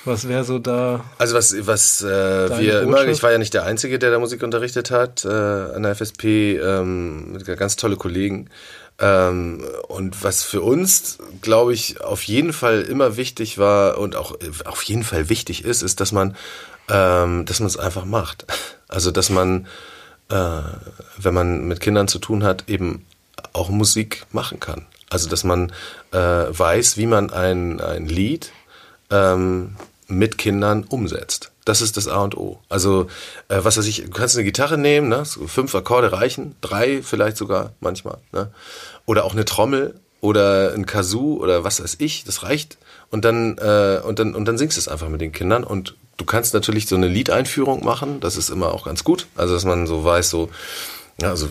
Was wäre so da? Also was, was äh, wir immer, ich war ja nicht der Einzige, der da Musik unterrichtet hat äh, an der FSP, ähm, ganz tolle Kollegen. Ähm, und was für uns, glaube ich, auf jeden Fall immer wichtig war und auch auf jeden Fall wichtig ist, ist, dass man, ähm, dass man es einfach macht. Also dass man, äh, wenn man mit Kindern zu tun hat, eben auch Musik machen kann. Also dass man äh, weiß, wie man ein, ein Lied ähm, mit Kindern umsetzt. Das ist das A und O. Also, äh, was weiß ich, du kannst eine Gitarre nehmen, ne? So fünf Akkorde reichen, drei vielleicht sogar manchmal, ne? Oder auch eine Trommel oder ein Kazoo oder was weiß ich, das reicht. Und dann, äh, und dann, und dann singst du es einfach mit den Kindern. Und du kannst natürlich so eine Liedeinführung machen, das ist immer auch ganz gut. Also, dass man so weiß, so, ja, also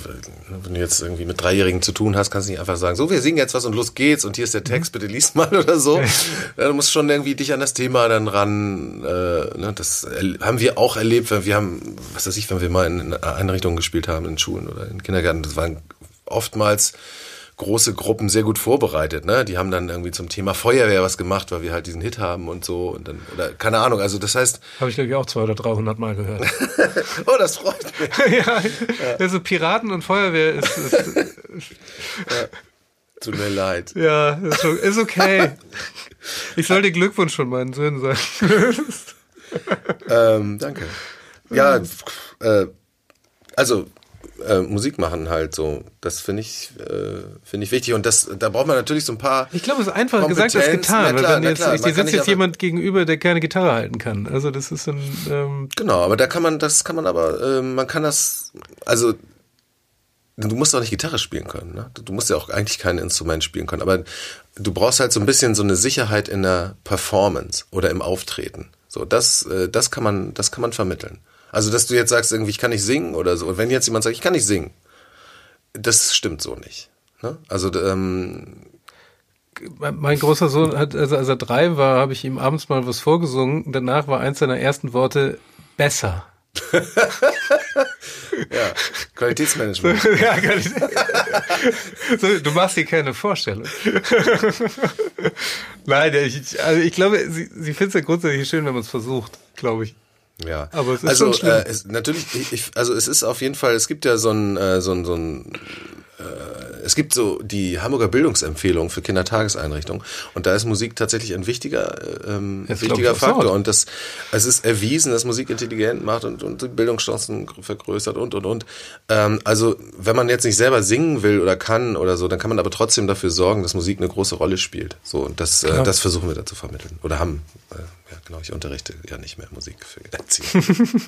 wenn du jetzt irgendwie mit Dreijährigen zu tun hast, kannst du nicht einfach sagen, so, wir singen jetzt was und los geht's und hier ist der Text, mhm. bitte lies mal oder so. du musst schon irgendwie dich an das Thema dann ran. Äh, ne, das haben wir auch erlebt, wenn wir haben, was weiß ich, wenn wir mal in Einrichtungen gespielt haben, in Schulen oder in Kindergärten, das waren oftmals große Gruppen sehr gut vorbereitet. Ne? Die haben dann irgendwie zum Thema Feuerwehr was gemacht, weil wir halt diesen Hit haben und so. Und dann, oder keine Ahnung, also das heißt. Habe ich, glaube ich, auch 200 oder 300 Mal gehört. oh, das freut mich. ja, ja, also Piraten und Feuerwehr ist. ist ja. Tut mir leid. Ja, ist, ist okay. Ich soll dir Glückwunsch von meinen Söhnen sagen. ähm, danke. Ja, äh, also äh, Musik machen halt so. Das finde ich, äh, finde ich wichtig. Und das, da braucht man natürlich so ein paar. Ich glaube, es ist einfacher gesagt als getan. Klar, weil wenn jetzt, ich, dir sitzt jetzt jemand gegenüber, der keine Gitarre halten kann. Also das ist ein. Ähm genau, aber da kann man, das kann man aber, äh, man kann das, also du musst auch nicht Gitarre spielen können. Ne? Du musst ja auch eigentlich kein Instrument spielen können. Aber du brauchst halt so ein bisschen so eine Sicherheit in der Performance oder im Auftreten. So, das, äh, das kann man, das kann man vermitteln. Also, dass du jetzt sagst, irgendwie, ich kann nicht singen oder so. Und wenn jetzt jemand sagt, ich kann nicht singen, das stimmt so nicht. Ne? Also, ähm, mein großer Sohn hat, also als er drei war, habe ich ihm abends mal was vorgesungen. Danach war eins seiner ersten Worte besser. ja, Qualitätsmanagement. ja, du machst dir keine Vorstellung. Nein, ich, also ich glaube, sie, sie findet es ja grundsätzlich schön, wenn man es versucht, glaube ich. Ja, aber es ist also, schon. Äh, es, natürlich, ich, also es ist auf jeden Fall, es gibt ja so ein, äh, so ein, so ein äh, es gibt so die Hamburger Bildungsempfehlung für Kindertageseinrichtungen und da ist Musik tatsächlich ein wichtiger, ähm, wichtiger Faktor und das, es ist erwiesen, dass Musik intelligent macht und, und die Bildungschancen vergrößert und und und. Ähm, also wenn man jetzt nicht selber singen will oder kann oder so, dann kann man aber trotzdem dafür sorgen, dass Musik eine große Rolle spielt. So und das, äh, das versuchen wir da zu vermitteln oder haben. Äh, genau, ich unterrichte ja nicht mehr Musik für Erzieher.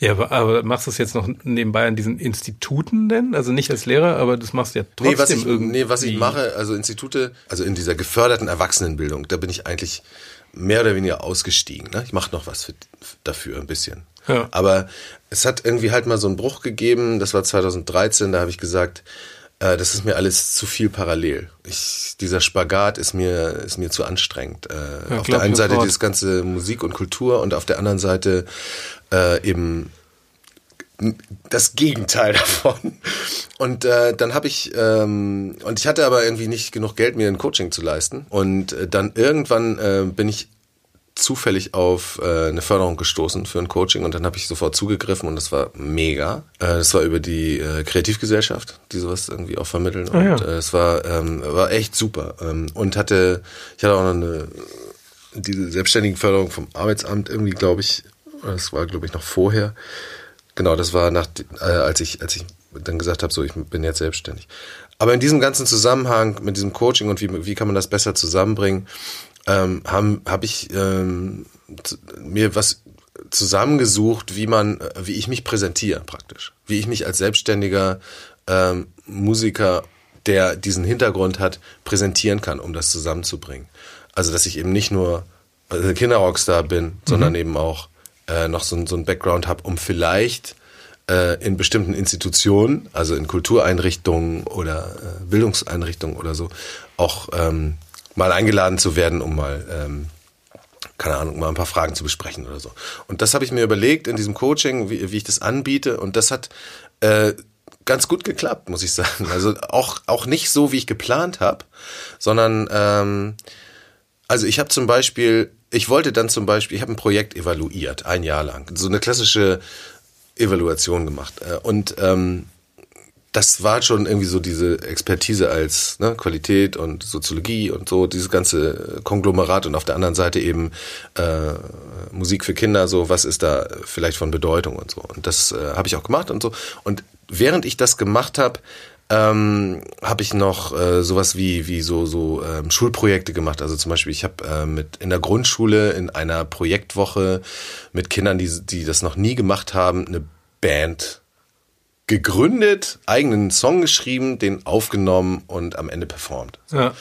Ja, aber, aber machst du es jetzt noch nebenbei an diesen Instituten denn? Also nicht als Lehrer, aber das machst du ja trotzdem nee, was ich, irgendwie. Nee, was ich mache, also Institute, also in dieser geförderten Erwachsenenbildung, da bin ich eigentlich mehr oder weniger ausgestiegen. Ne? Ich mache noch was für, dafür ein bisschen. Ja. Aber es hat irgendwie halt mal so einen Bruch gegeben, das war 2013, da habe ich gesagt, äh, das ist mir alles zu viel parallel. Ich, dieser Spagat ist mir, ist mir zu anstrengend. Äh, ja, auf der einen Seite dieses ganze Musik und Kultur und auf der anderen Seite äh, eben das Gegenteil davon. Und äh, dann habe ich, ähm, und ich hatte aber irgendwie nicht genug Geld, mir ein Coaching zu leisten. Und äh, dann irgendwann äh, bin ich zufällig auf äh, eine Förderung gestoßen für ein Coaching und dann habe ich sofort zugegriffen und das war mega. Äh, das war über die äh, Kreativgesellschaft, die sowas irgendwie auch vermitteln Ah, ja. und äh, es war ähm, war echt super ähm, und hatte ich hatte auch noch eine diese selbstständigen Förderung vom Arbeitsamt irgendwie glaube ich das war glaube ich noch vorher genau das war nach äh, als ich als ich dann gesagt habe so ich bin jetzt selbstständig aber in diesem ganzen Zusammenhang mit diesem Coaching und wie wie kann man das besser zusammenbringen ähm, habe hab ich ähm, mir was zusammengesucht, wie man, äh, wie ich mich präsentiere praktisch, wie ich mich als selbstständiger ähm, Musiker, der diesen Hintergrund hat, präsentieren kann, um das zusammenzubringen. Also dass ich eben nicht nur äh, Kinderrockstar bin, sondern eben auch äh, noch so, so ein Background habe, um vielleicht äh, in bestimmten Institutionen, also in Kultureinrichtungen oder äh, Bildungseinrichtungen oder so, auch ähm, mal eingeladen zu werden, um mal, ähm, keine Ahnung, mal ein paar Fragen zu besprechen oder so. Und das habe ich mir überlegt in diesem Coaching, wie, wie ich das anbiete. Und das hat äh, ganz gut geklappt, muss ich sagen. Also auch, auch nicht so, wie ich geplant habe, sondern ähm, also ich habe zum Beispiel, ich wollte dann zum Beispiel, ich habe ein Projekt evaluiert, ein Jahr lang, so eine klassische Evaluation gemacht. Äh, Und ähm, das war schon irgendwie so diese Expertise als ne, Qualität und Soziologie und so, dieses ganze Konglomerat und auf der anderen Seite eben äh, Musik für Kinder, so was ist da vielleicht von Bedeutung und so. Und das äh, habe ich auch gemacht und so. Und während ich das gemacht habe, ähm, habe ich noch äh, sowas wie wie so so ähm, Schulprojekte gemacht. Also zum Beispiel, ich habe äh, mit in der Grundschule in einer Projektwoche mit Kindern, die die das noch nie gemacht haben, eine Band gegründet, eigenen Song geschrieben, den aufgenommen und am Ende performt. Ja.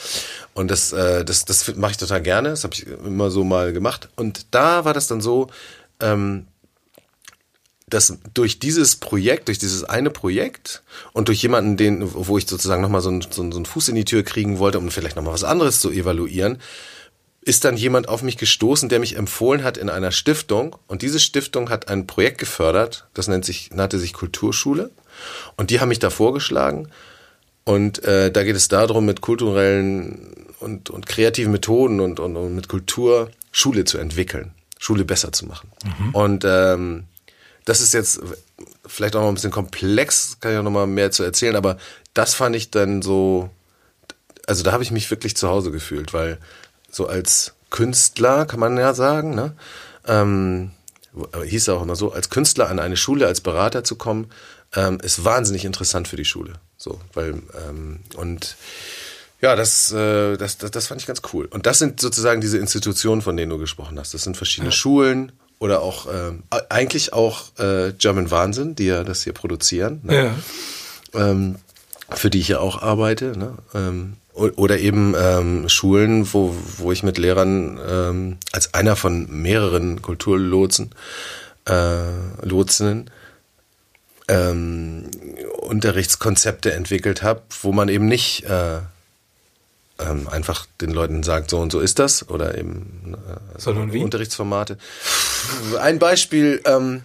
Und das, äh, das, das mache ich total gerne. Das habe ich immer so mal gemacht. Und da war das dann so, ähm, dass durch dieses Projekt, durch dieses eine Projekt und durch jemanden, den, wo ich sozusagen nochmal so, einen- so, einen- so einen Fuß in die Tür kriegen wollte, um vielleicht nochmal was anderes zu evaluieren, ist dann jemand auf mich gestoßen, der mich empfohlen hat in einer Stiftung. Und diese Stiftung hat ein Projekt gefördert, das nennt sich, nannte sich Kulturschule. Und die haben mich da vorgeschlagen. Und äh, da geht es darum, mit kulturellen und, und kreativen Methoden und, und, und mit Kultur Schule zu entwickeln, Schule besser zu machen. Und ähm, das ist jetzt vielleicht auch noch ein bisschen komplex, kann ich auch noch mal mehr zu erzählen, aber das fand ich dann so, also da habe ich mich wirklich zu Hause gefühlt, weil so als Künstler kann man ja sagen, ne? Ähm, hieß ja auch immer so, als Künstler an eine Schule als Berater zu kommen, ähm, ist wahnsinnig interessant für die Schule. So, weil ähm, und ja, das, äh, das, das, das fand ich ganz cool. Und das sind sozusagen diese Institutionen, von denen du gesprochen hast. Das sind verschiedene Schulen oder auch ähm, eigentlich auch äh, German Wahnsinn, die ja das hier produzieren. Ne? Ja. ähm, für die ich ja auch arbeite, ne? ähm, oder eben ähm, Schulen, wo, wo ich mit Lehrern ähm, als einer von mehreren Kulturlotsen, äh, Lotsinnen, ähm, Unterrichtskonzepte entwickelt habe, wo man eben nicht äh, ähm, einfach den Leuten sagt, so und so ist das, oder eben äh, Sondern wie? Unterrichtsformate. Ein Beispiel, ähm,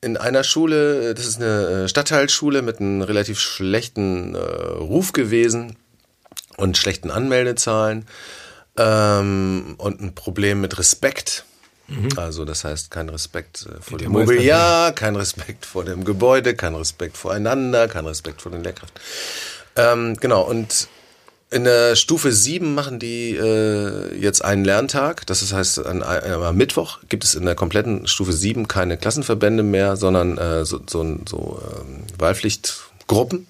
in einer Schule, das ist eine äh, Stadtteilschule mit einem relativ schlechten äh, Ruf gewesen und schlechten Anmeldezahlen ähm, und ein Problem mit Respekt. Also das heißt kein Respekt äh, vor dem Mobiliar, kein Respekt vor dem Gebäude, kein Respekt voreinander, kein Respekt vor den Lehrkräften. Ähm, genau, und in der Stufe 7 machen die äh, jetzt einen Lerntag. Das heißt, an, äh, am Mittwoch gibt es in der kompletten Stufe 7 keine Klassenverbände mehr, sondern äh, so, so, so ähm, Wahlpflichtgruppen,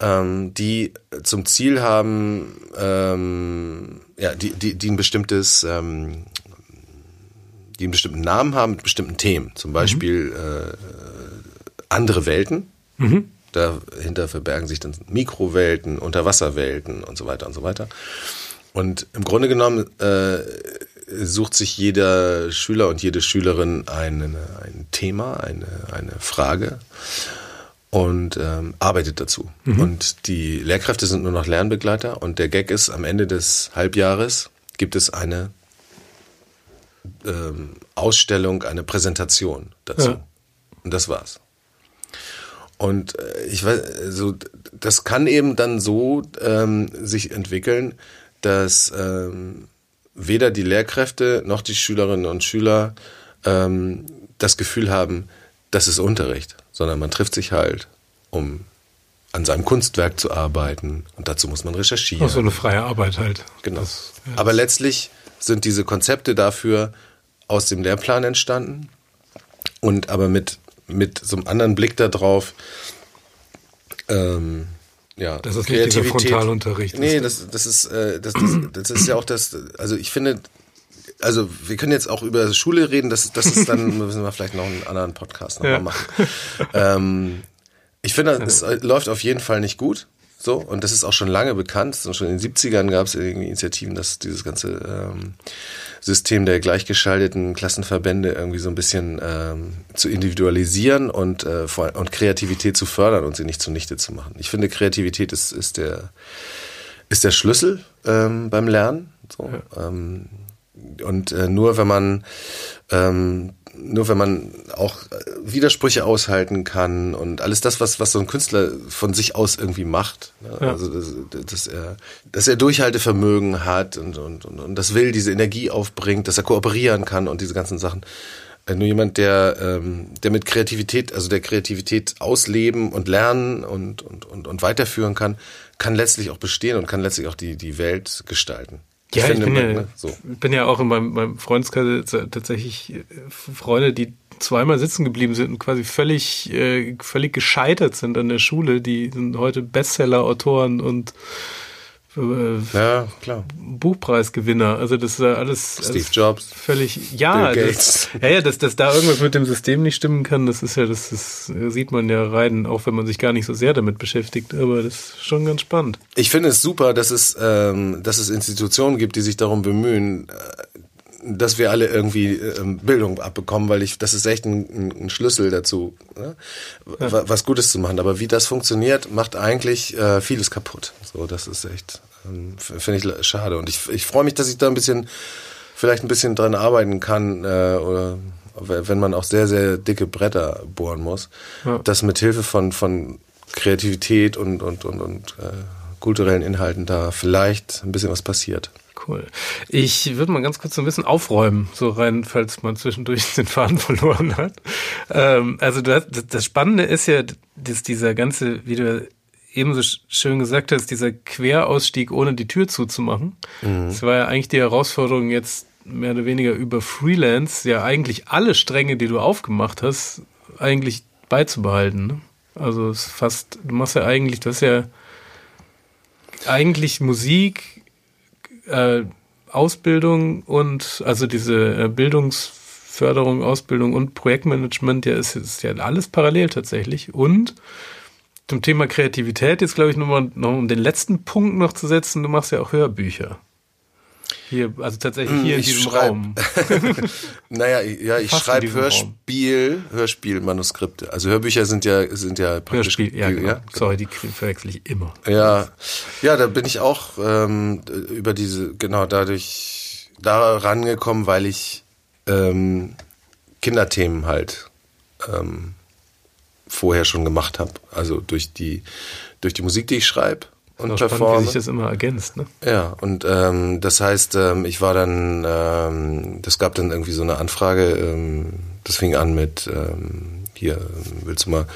ähm, die zum Ziel haben, ähm, ja, die, die, die ein bestimmtes, ähm, die einen bestimmten Namen haben mit bestimmten Themen. Zum Beispiel äh, andere Welten. Dahinter verbergen sich dann Mikrowelten, Unterwasserwelten und so weiter und so weiter. Und im Grunde genommen äh, sucht sich jeder Schüler und jede Schülerin ein, ein Thema, eine, eine Frage und ähm, arbeitet dazu. Und die Lehrkräfte sind nur noch Lernbegleiter und der Gag ist, am Ende des Halbjahres gibt es eine ähm, Ausstellung, eine Präsentation dazu. Ja. Und das war's. Und äh, ich weiß, also das kann eben dann so ähm, sich entwickeln, dass ähm, weder die Lehrkräfte noch die Schülerinnen und Schüler ähm, das Gefühl haben, das ist Unterricht, sondern man trifft sich halt, um an seinem Kunstwerk zu arbeiten und dazu muss man recherchieren. Auch so eine freie Arbeit halt. Genau. Das, ja. Aber letztlich sind diese Konzepte dafür aus dem Lehrplan entstanden und aber mit, mit so einem anderen Blick darauf, ähm, ja, das ist nicht dieser Frontalunterricht. Nee, das, das ist, äh, das, das, das ist ja auch das, also ich finde, also wir können jetzt auch über Schule reden, das, das ist dann, müssen wir vielleicht noch einen anderen Podcast nochmal ja. machen. Ähm, ich finde, es läuft auf jeden Fall nicht gut. So, und das ist auch schon lange bekannt. Und schon in den 70ern gab es irgendwie Initiativen, dass dieses ganze ähm, System der gleichgeschalteten Klassenverbände irgendwie so ein bisschen ähm, zu individualisieren und, äh, und Kreativität zu fördern und sie nicht zunichte zu machen. Ich finde, Kreativität ist, ist, der, ist der Schlüssel ähm, beim Lernen. So. Ja. Ähm, und äh, nur wenn man ähm, nur wenn man auch Widersprüche aushalten kann und alles das, was, was so ein Künstler von sich aus irgendwie macht. Ne? Ja. Also, dass, dass, er, dass er Durchhaltevermögen hat und, und, und, und das will, diese Energie aufbringt, dass er kooperieren kann und diese ganzen Sachen. Äh, nur jemand, der, ähm, der mit Kreativität, also der Kreativität ausleben und lernen und, und, und, und weiterführen kann, kann letztlich auch bestehen und kann letztlich auch die, die Welt gestalten. Ja, ich, bin, ja, ne? so. bin ja auch in meinem, meinem Freundeskreis tatsächlich äh, Freunde, die zweimal sitzen geblieben sind und quasi völlig, äh, völlig gescheitert sind an der Schule. Die sind heute Bestseller-Autoren und äh, ja, klar. Buchpreisgewinner. Also das ist ja alles, Steve alles Jobs. Völlig. Ja, Bill das, ja, ja, dass, dass da irgendwas mit dem System nicht stimmen kann, das ist ja, das, das sieht man ja rein, auch wenn man sich gar nicht so sehr damit beschäftigt. Aber das ist schon ganz spannend. Ich finde es super, dass es, ähm, dass es Institutionen gibt, die sich darum bemühen, äh, dass wir alle irgendwie ähm, Bildung abbekommen, weil ich, das ist echt ein, ein Schlüssel dazu, ne? ja. was Gutes zu machen. Aber wie das funktioniert, macht eigentlich äh, vieles kaputt. So, das ist echt, ähm, finde ich schade. Und ich, ich freue mich, dass ich da ein bisschen, vielleicht ein bisschen dran arbeiten kann, äh, oder wenn man auch sehr, sehr dicke Bretter bohren muss, ja. dass mit Hilfe von, von Kreativität und, und, und, und äh, kulturellen Inhalten da vielleicht ein bisschen was passiert. Cool. Ich würde mal ganz kurz so ein bisschen aufräumen, so rein, falls man zwischendurch den Faden verloren hat. Ähm, also das, das Spannende ist ja, dass dieser ganze, wie du ebenso schön gesagt hast, dieser Querausstieg ohne die Tür zuzumachen. Mhm. Das war ja eigentlich die Herausforderung jetzt mehr oder weniger über Freelance, ja eigentlich alle Stränge, die du aufgemacht hast, eigentlich beizubehalten. Ne? Also es ist fast, du machst ja eigentlich, das ist ja eigentlich Musik, äh, Ausbildung und also diese äh, Bildungsförderung, Ausbildung und Projektmanagement, ja, ist, ist ja alles parallel tatsächlich. Und zum Thema Kreativität jetzt, glaube ich, nochmal, noch um den letzten Punkt noch zu setzen, du machst ja auch Hörbücher. Hier, also tatsächlich hier ich in diesem schreib, Raum. naja, ja, ich schreibe Hörspiel, Raum. Hörspielmanuskripte. Also Hörbücher sind ja, sind ja praktisch. Hörspiel, ja, genau. ja genau. Sorry, die verwechsel ich immer. Ja, ja, da bin ich auch ähm, über diese, genau dadurch da rangekommen, weil ich ähm, Kinderthemen halt ähm, vorher schon gemacht habe. Also durch die, durch die Musik, die ich schreibe und auch performe. Spannend, wie sich das immer ergänzt, ne? Ja, und ähm, das heißt, ähm, ich war dann, ähm, das gab dann irgendwie so eine Anfrage, ähm, das fing an mit, ähm, hier, willst du mal,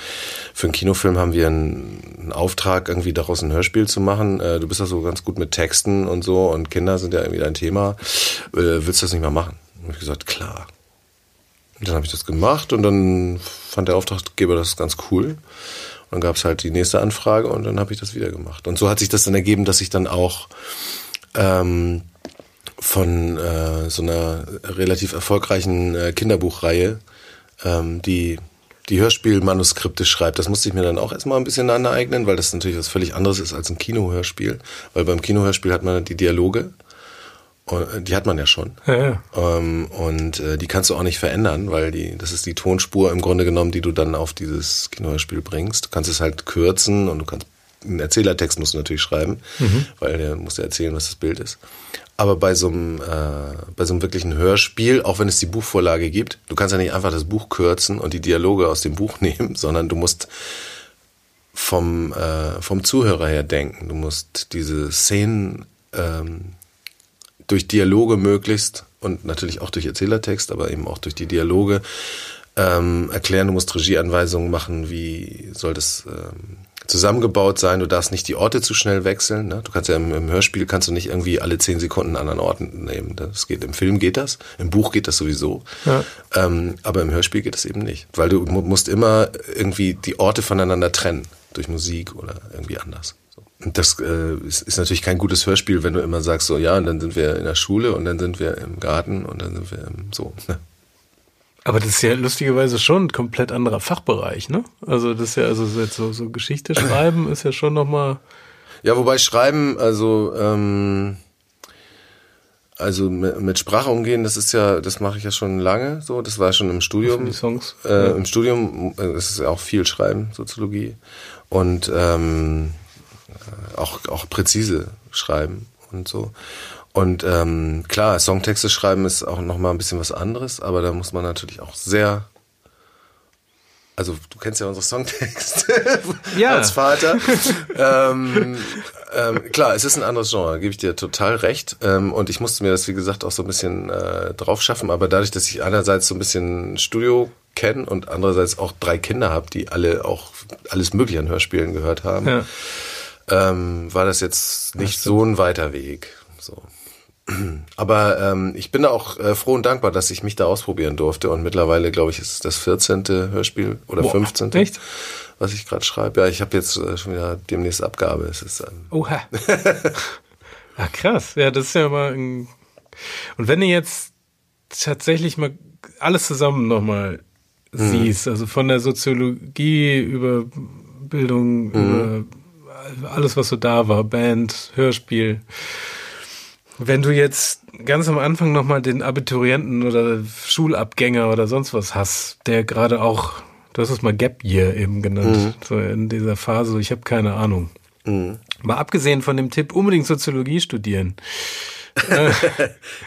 für einen Kinofilm haben wir einen, einen Auftrag, irgendwie daraus ein Hörspiel zu machen. Äh, du bist ja so ganz gut mit Texten und so und Kinder sind ja irgendwie dein Thema. Äh, willst du das nicht mal machen? Und ich gesagt, klar. Und dann habe ich das gemacht und dann fand der Auftraggeber das ganz cool dann gab es halt die nächste Anfrage und dann habe ich das wieder gemacht. Und so hat sich das dann ergeben, dass ich dann auch ähm, von äh, so einer relativ erfolgreichen äh, Kinderbuchreihe, ähm, die die Hörspielmanuskripte schreibt. Das musste ich mir dann auch erstmal ein bisschen aneignen, weil das natürlich was völlig anderes ist als ein Kinohörspiel. Weil beim Kinohörspiel hat man die Dialoge äh, die hat man ja schon. Ja, ja. Ähm, und äh, die kannst du auch nicht verändern, weil die, das ist die Tonspur im Grunde genommen, die du dann auf dieses Kinospiel bringst. Du kannst es halt kürzen und du kannst einen Erzählertext musst du natürlich schreiben, mhm. weil der muss ja erzählen, was das Bild ist. Aber bei so einem, äh, bei so einem wirklichen Hörspiel, auch wenn es die Buchvorlage gibt, du kannst ja nicht einfach das Buch kürzen und die Dialoge aus dem Buch nehmen, sondern du musst vom, äh, vom Zuhörer her denken. Du musst diese Szenen ähm, durch Dialoge möglichst und natürlich auch durch Erzählertext, aber eben auch durch die Dialoge ähm, erklären. Du musst Regieanweisungen machen, wie soll das ähm, zusammengebaut sein. Du darfst nicht die Orte zu schnell wechseln. Ne? Du kannst ja im, im, Hörspiel kannst du nicht irgendwie alle zehn Sekunden einen anderen Ort nehmen. Das geht im Film geht das, im Buch geht das sowieso, ja. ähm, aber im Hörspiel geht das eben nicht, weil du musst immer irgendwie die Orte voneinander trennen durch Musik oder irgendwie anders. Das äh, ist, ist natürlich kein gutes Hörspiel, wenn du immer sagst, so ja, und dann sind wir in der Schule und dann sind wir im Garten und dann sind wir im, so. Ne? Aber das ist ja lustigerweise schon ein komplett anderer Fachbereich, ne? Also das ist ja, also so, so Geschichte schreiben ist ja schon nochmal. Ja, wobei Schreiben, also ähm, also mit, Sprache umgehen, das ist ja, das mache ich ja schon lange so. Das war schon im Studium. Die Songs. Äh, ja. Im Studium äh, ist es ja auch viel Schreiben, Soziologie. Und ähm, auch, auch präzise schreiben und so. Und ähm, klar, Songtexte schreiben ist auch nochmal ein bisschen was anderes, aber da muss man natürlich auch sehr also du kennst ja unsere Songtexte ja. als Vater. ähm, ähm, klar, es ist ein anderes Genre, gebe ich dir total recht. Ähm, und ich musste mir das, wie gesagt, auch so ein bisschen äh, drauf schaffen. Aber dadurch, dass ich einerseits so ein bisschen Studio kenne und andererseits auch drei Kinder habe, die alle auch alles Mögliche an Hörspielen gehört haben, ja. Ähm, war das jetzt nicht so ein weiter Weg. So. Aber ähm, ich bin da auch äh, froh und dankbar, dass ich mich da ausprobieren durfte. Und mittlerweile, glaube ich, ist es das 14. Hörspiel oder Boah, 15. Echt? Was ich gerade schreibe. Ja, ich habe jetzt äh, schon wieder demnächst Abgabe. Es ist, ähm Oha. ah, krass. Ja, das ist ja mal ein... Und wenn du jetzt tatsächlich mal alles zusammen nochmal mhm. siehst, also von der Soziologie über Bildung, mhm. über alles, was so da war, Band, Hörspiel, wenn du jetzt ganz am Anfang nochmal den Abiturienten oder Schulabgänger oder sonst was hast, der gerade auch, du hast es mal Gap Year eben genannt, mhm. so in dieser Phase, ich habe keine Ahnung. Mhm. Mal abgesehen von dem Tipp, unbedingt Soziologie studieren.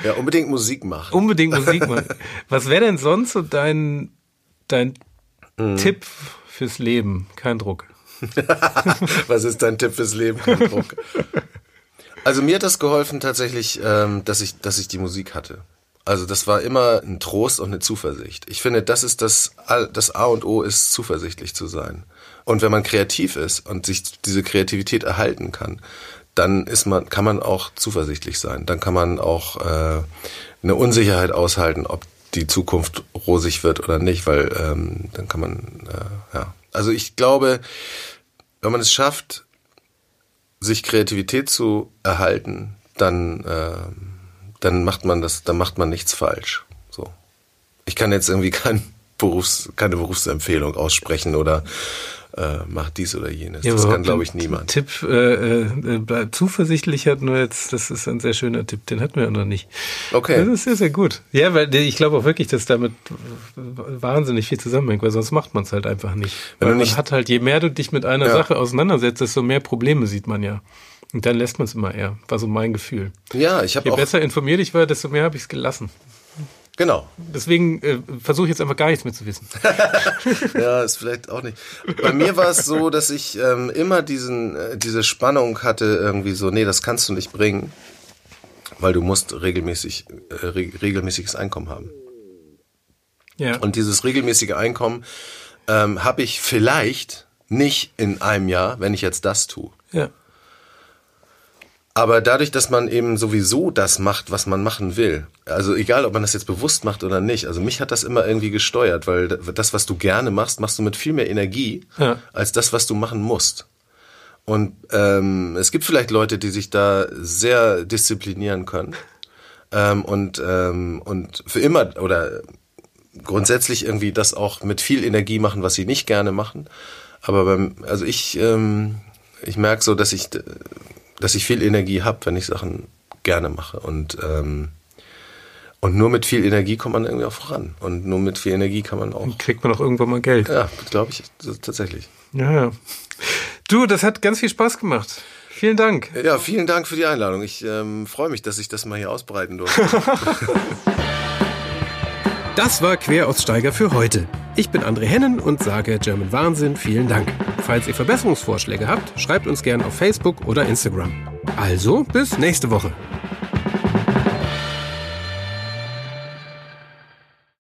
ja, unbedingt Musik machen. Unbedingt Musik machen. Was wäre denn sonst so dein, dein mhm. Tipp fürs Leben? Kein Druck. Was ist dein Tipp fürs Leben? Also mir hat das geholfen tatsächlich, ähm, dass ich, dass ich die Musik hatte. Also das war immer ein Trost und eine Zuversicht. Ich finde, das ist das, das A und O ist zuversichtlich zu sein. Und wenn man kreativ ist und sich diese Kreativität erhalten kann, dann ist man, kann man auch zuversichtlich sein. Dann kann man auch äh, eine Unsicherheit aushalten, ob die Zukunft rosig wird oder nicht, weil ähm, dann kann man, äh, ja. Also ich glaube, wenn man es schafft, sich Kreativität zu erhalten, dann, äh, dann macht man das, dann macht man nichts falsch. So. Ich kann jetzt irgendwie kein Berufs-, keine Berufsempfehlung aussprechen oder äh, macht dies oder jenes. Ja, das kann, glaube ich, niemand. Tipp, äh, äh, bleib zuversichtlich hat nur jetzt, das ist ein sehr schöner Tipp, den hatten wir ja noch nicht. Okay. Das ist sehr, sehr gut. Ja, weil ich glaube auch wirklich, dass damit wahnsinnig viel zusammenhängt, weil sonst macht man es halt einfach nicht. Wenn weil man nicht, hat halt, je mehr du dich mit einer ja. Sache auseinandersetzt, desto mehr Probleme sieht man ja. Und dann lässt man es immer eher. War so mein Gefühl. Ja, ich habe Je besser informiert ich war, desto mehr habe ich es gelassen. Genau. Deswegen äh, versuche ich jetzt einfach gar nichts mehr zu wissen. ja, ist vielleicht auch nicht. Bei mir war es so, dass ich ähm, immer diesen, äh, diese Spannung hatte, irgendwie so, nee, das kannst du nicht bringen, weil du musst regelmäßig, äh, re regelmäßiges Einkommen haben. Ja. Und dieses regelmäßige Einkommen ähm, habe ich vielleicht nicht in einem Jahr, wenn ich jetzt das tue. Ja. Aber dadurch, dass man eben sowieso das macht, was man machen will, also egal, ob man das jetzt bewusst macht oder nicht, also mich hat das immer irgendwie gesteuert, weil das, was du gerne machst, machst du mit viel mehr Energie ja. als das, was du machen musst. Und ähm, es gibt vielleicht Leute, die sich da sehr disziplinieren können ähm, und ähm, und für immer oder grundsätzlich irgendwie das auch mit viel Energie machen, was sie nicht gerne machen. Aber beim, also ich ähm, ich merke so, dass ich dass ich viel Energie habe, wenn ich Sachen gerne mache. Und, ähm, und nur mit viel Energie kommt man irgendwie auch voran. Und nur mit viel Energie kann man auch. Dann kriegt man auch irgendwann mal Geld. Ja, glaube ich tatsächlich. Ja, ja. Du, das hat ganz viel Spaß gemacht. Vielen Dank. Ja, vielen Dank für die Einladung. Ich ähm, freue mich, dass ich das mal hier ausbreiten durfte. Das war Queraussteiger für heute. Ich bin André Hennen und sage German Wahnsinn vielen Dank. Falls ihr Verbesserungsvorschläge habt, schreibt uns gerne auf Facebook oder Instagram. Also bis nächste Woche.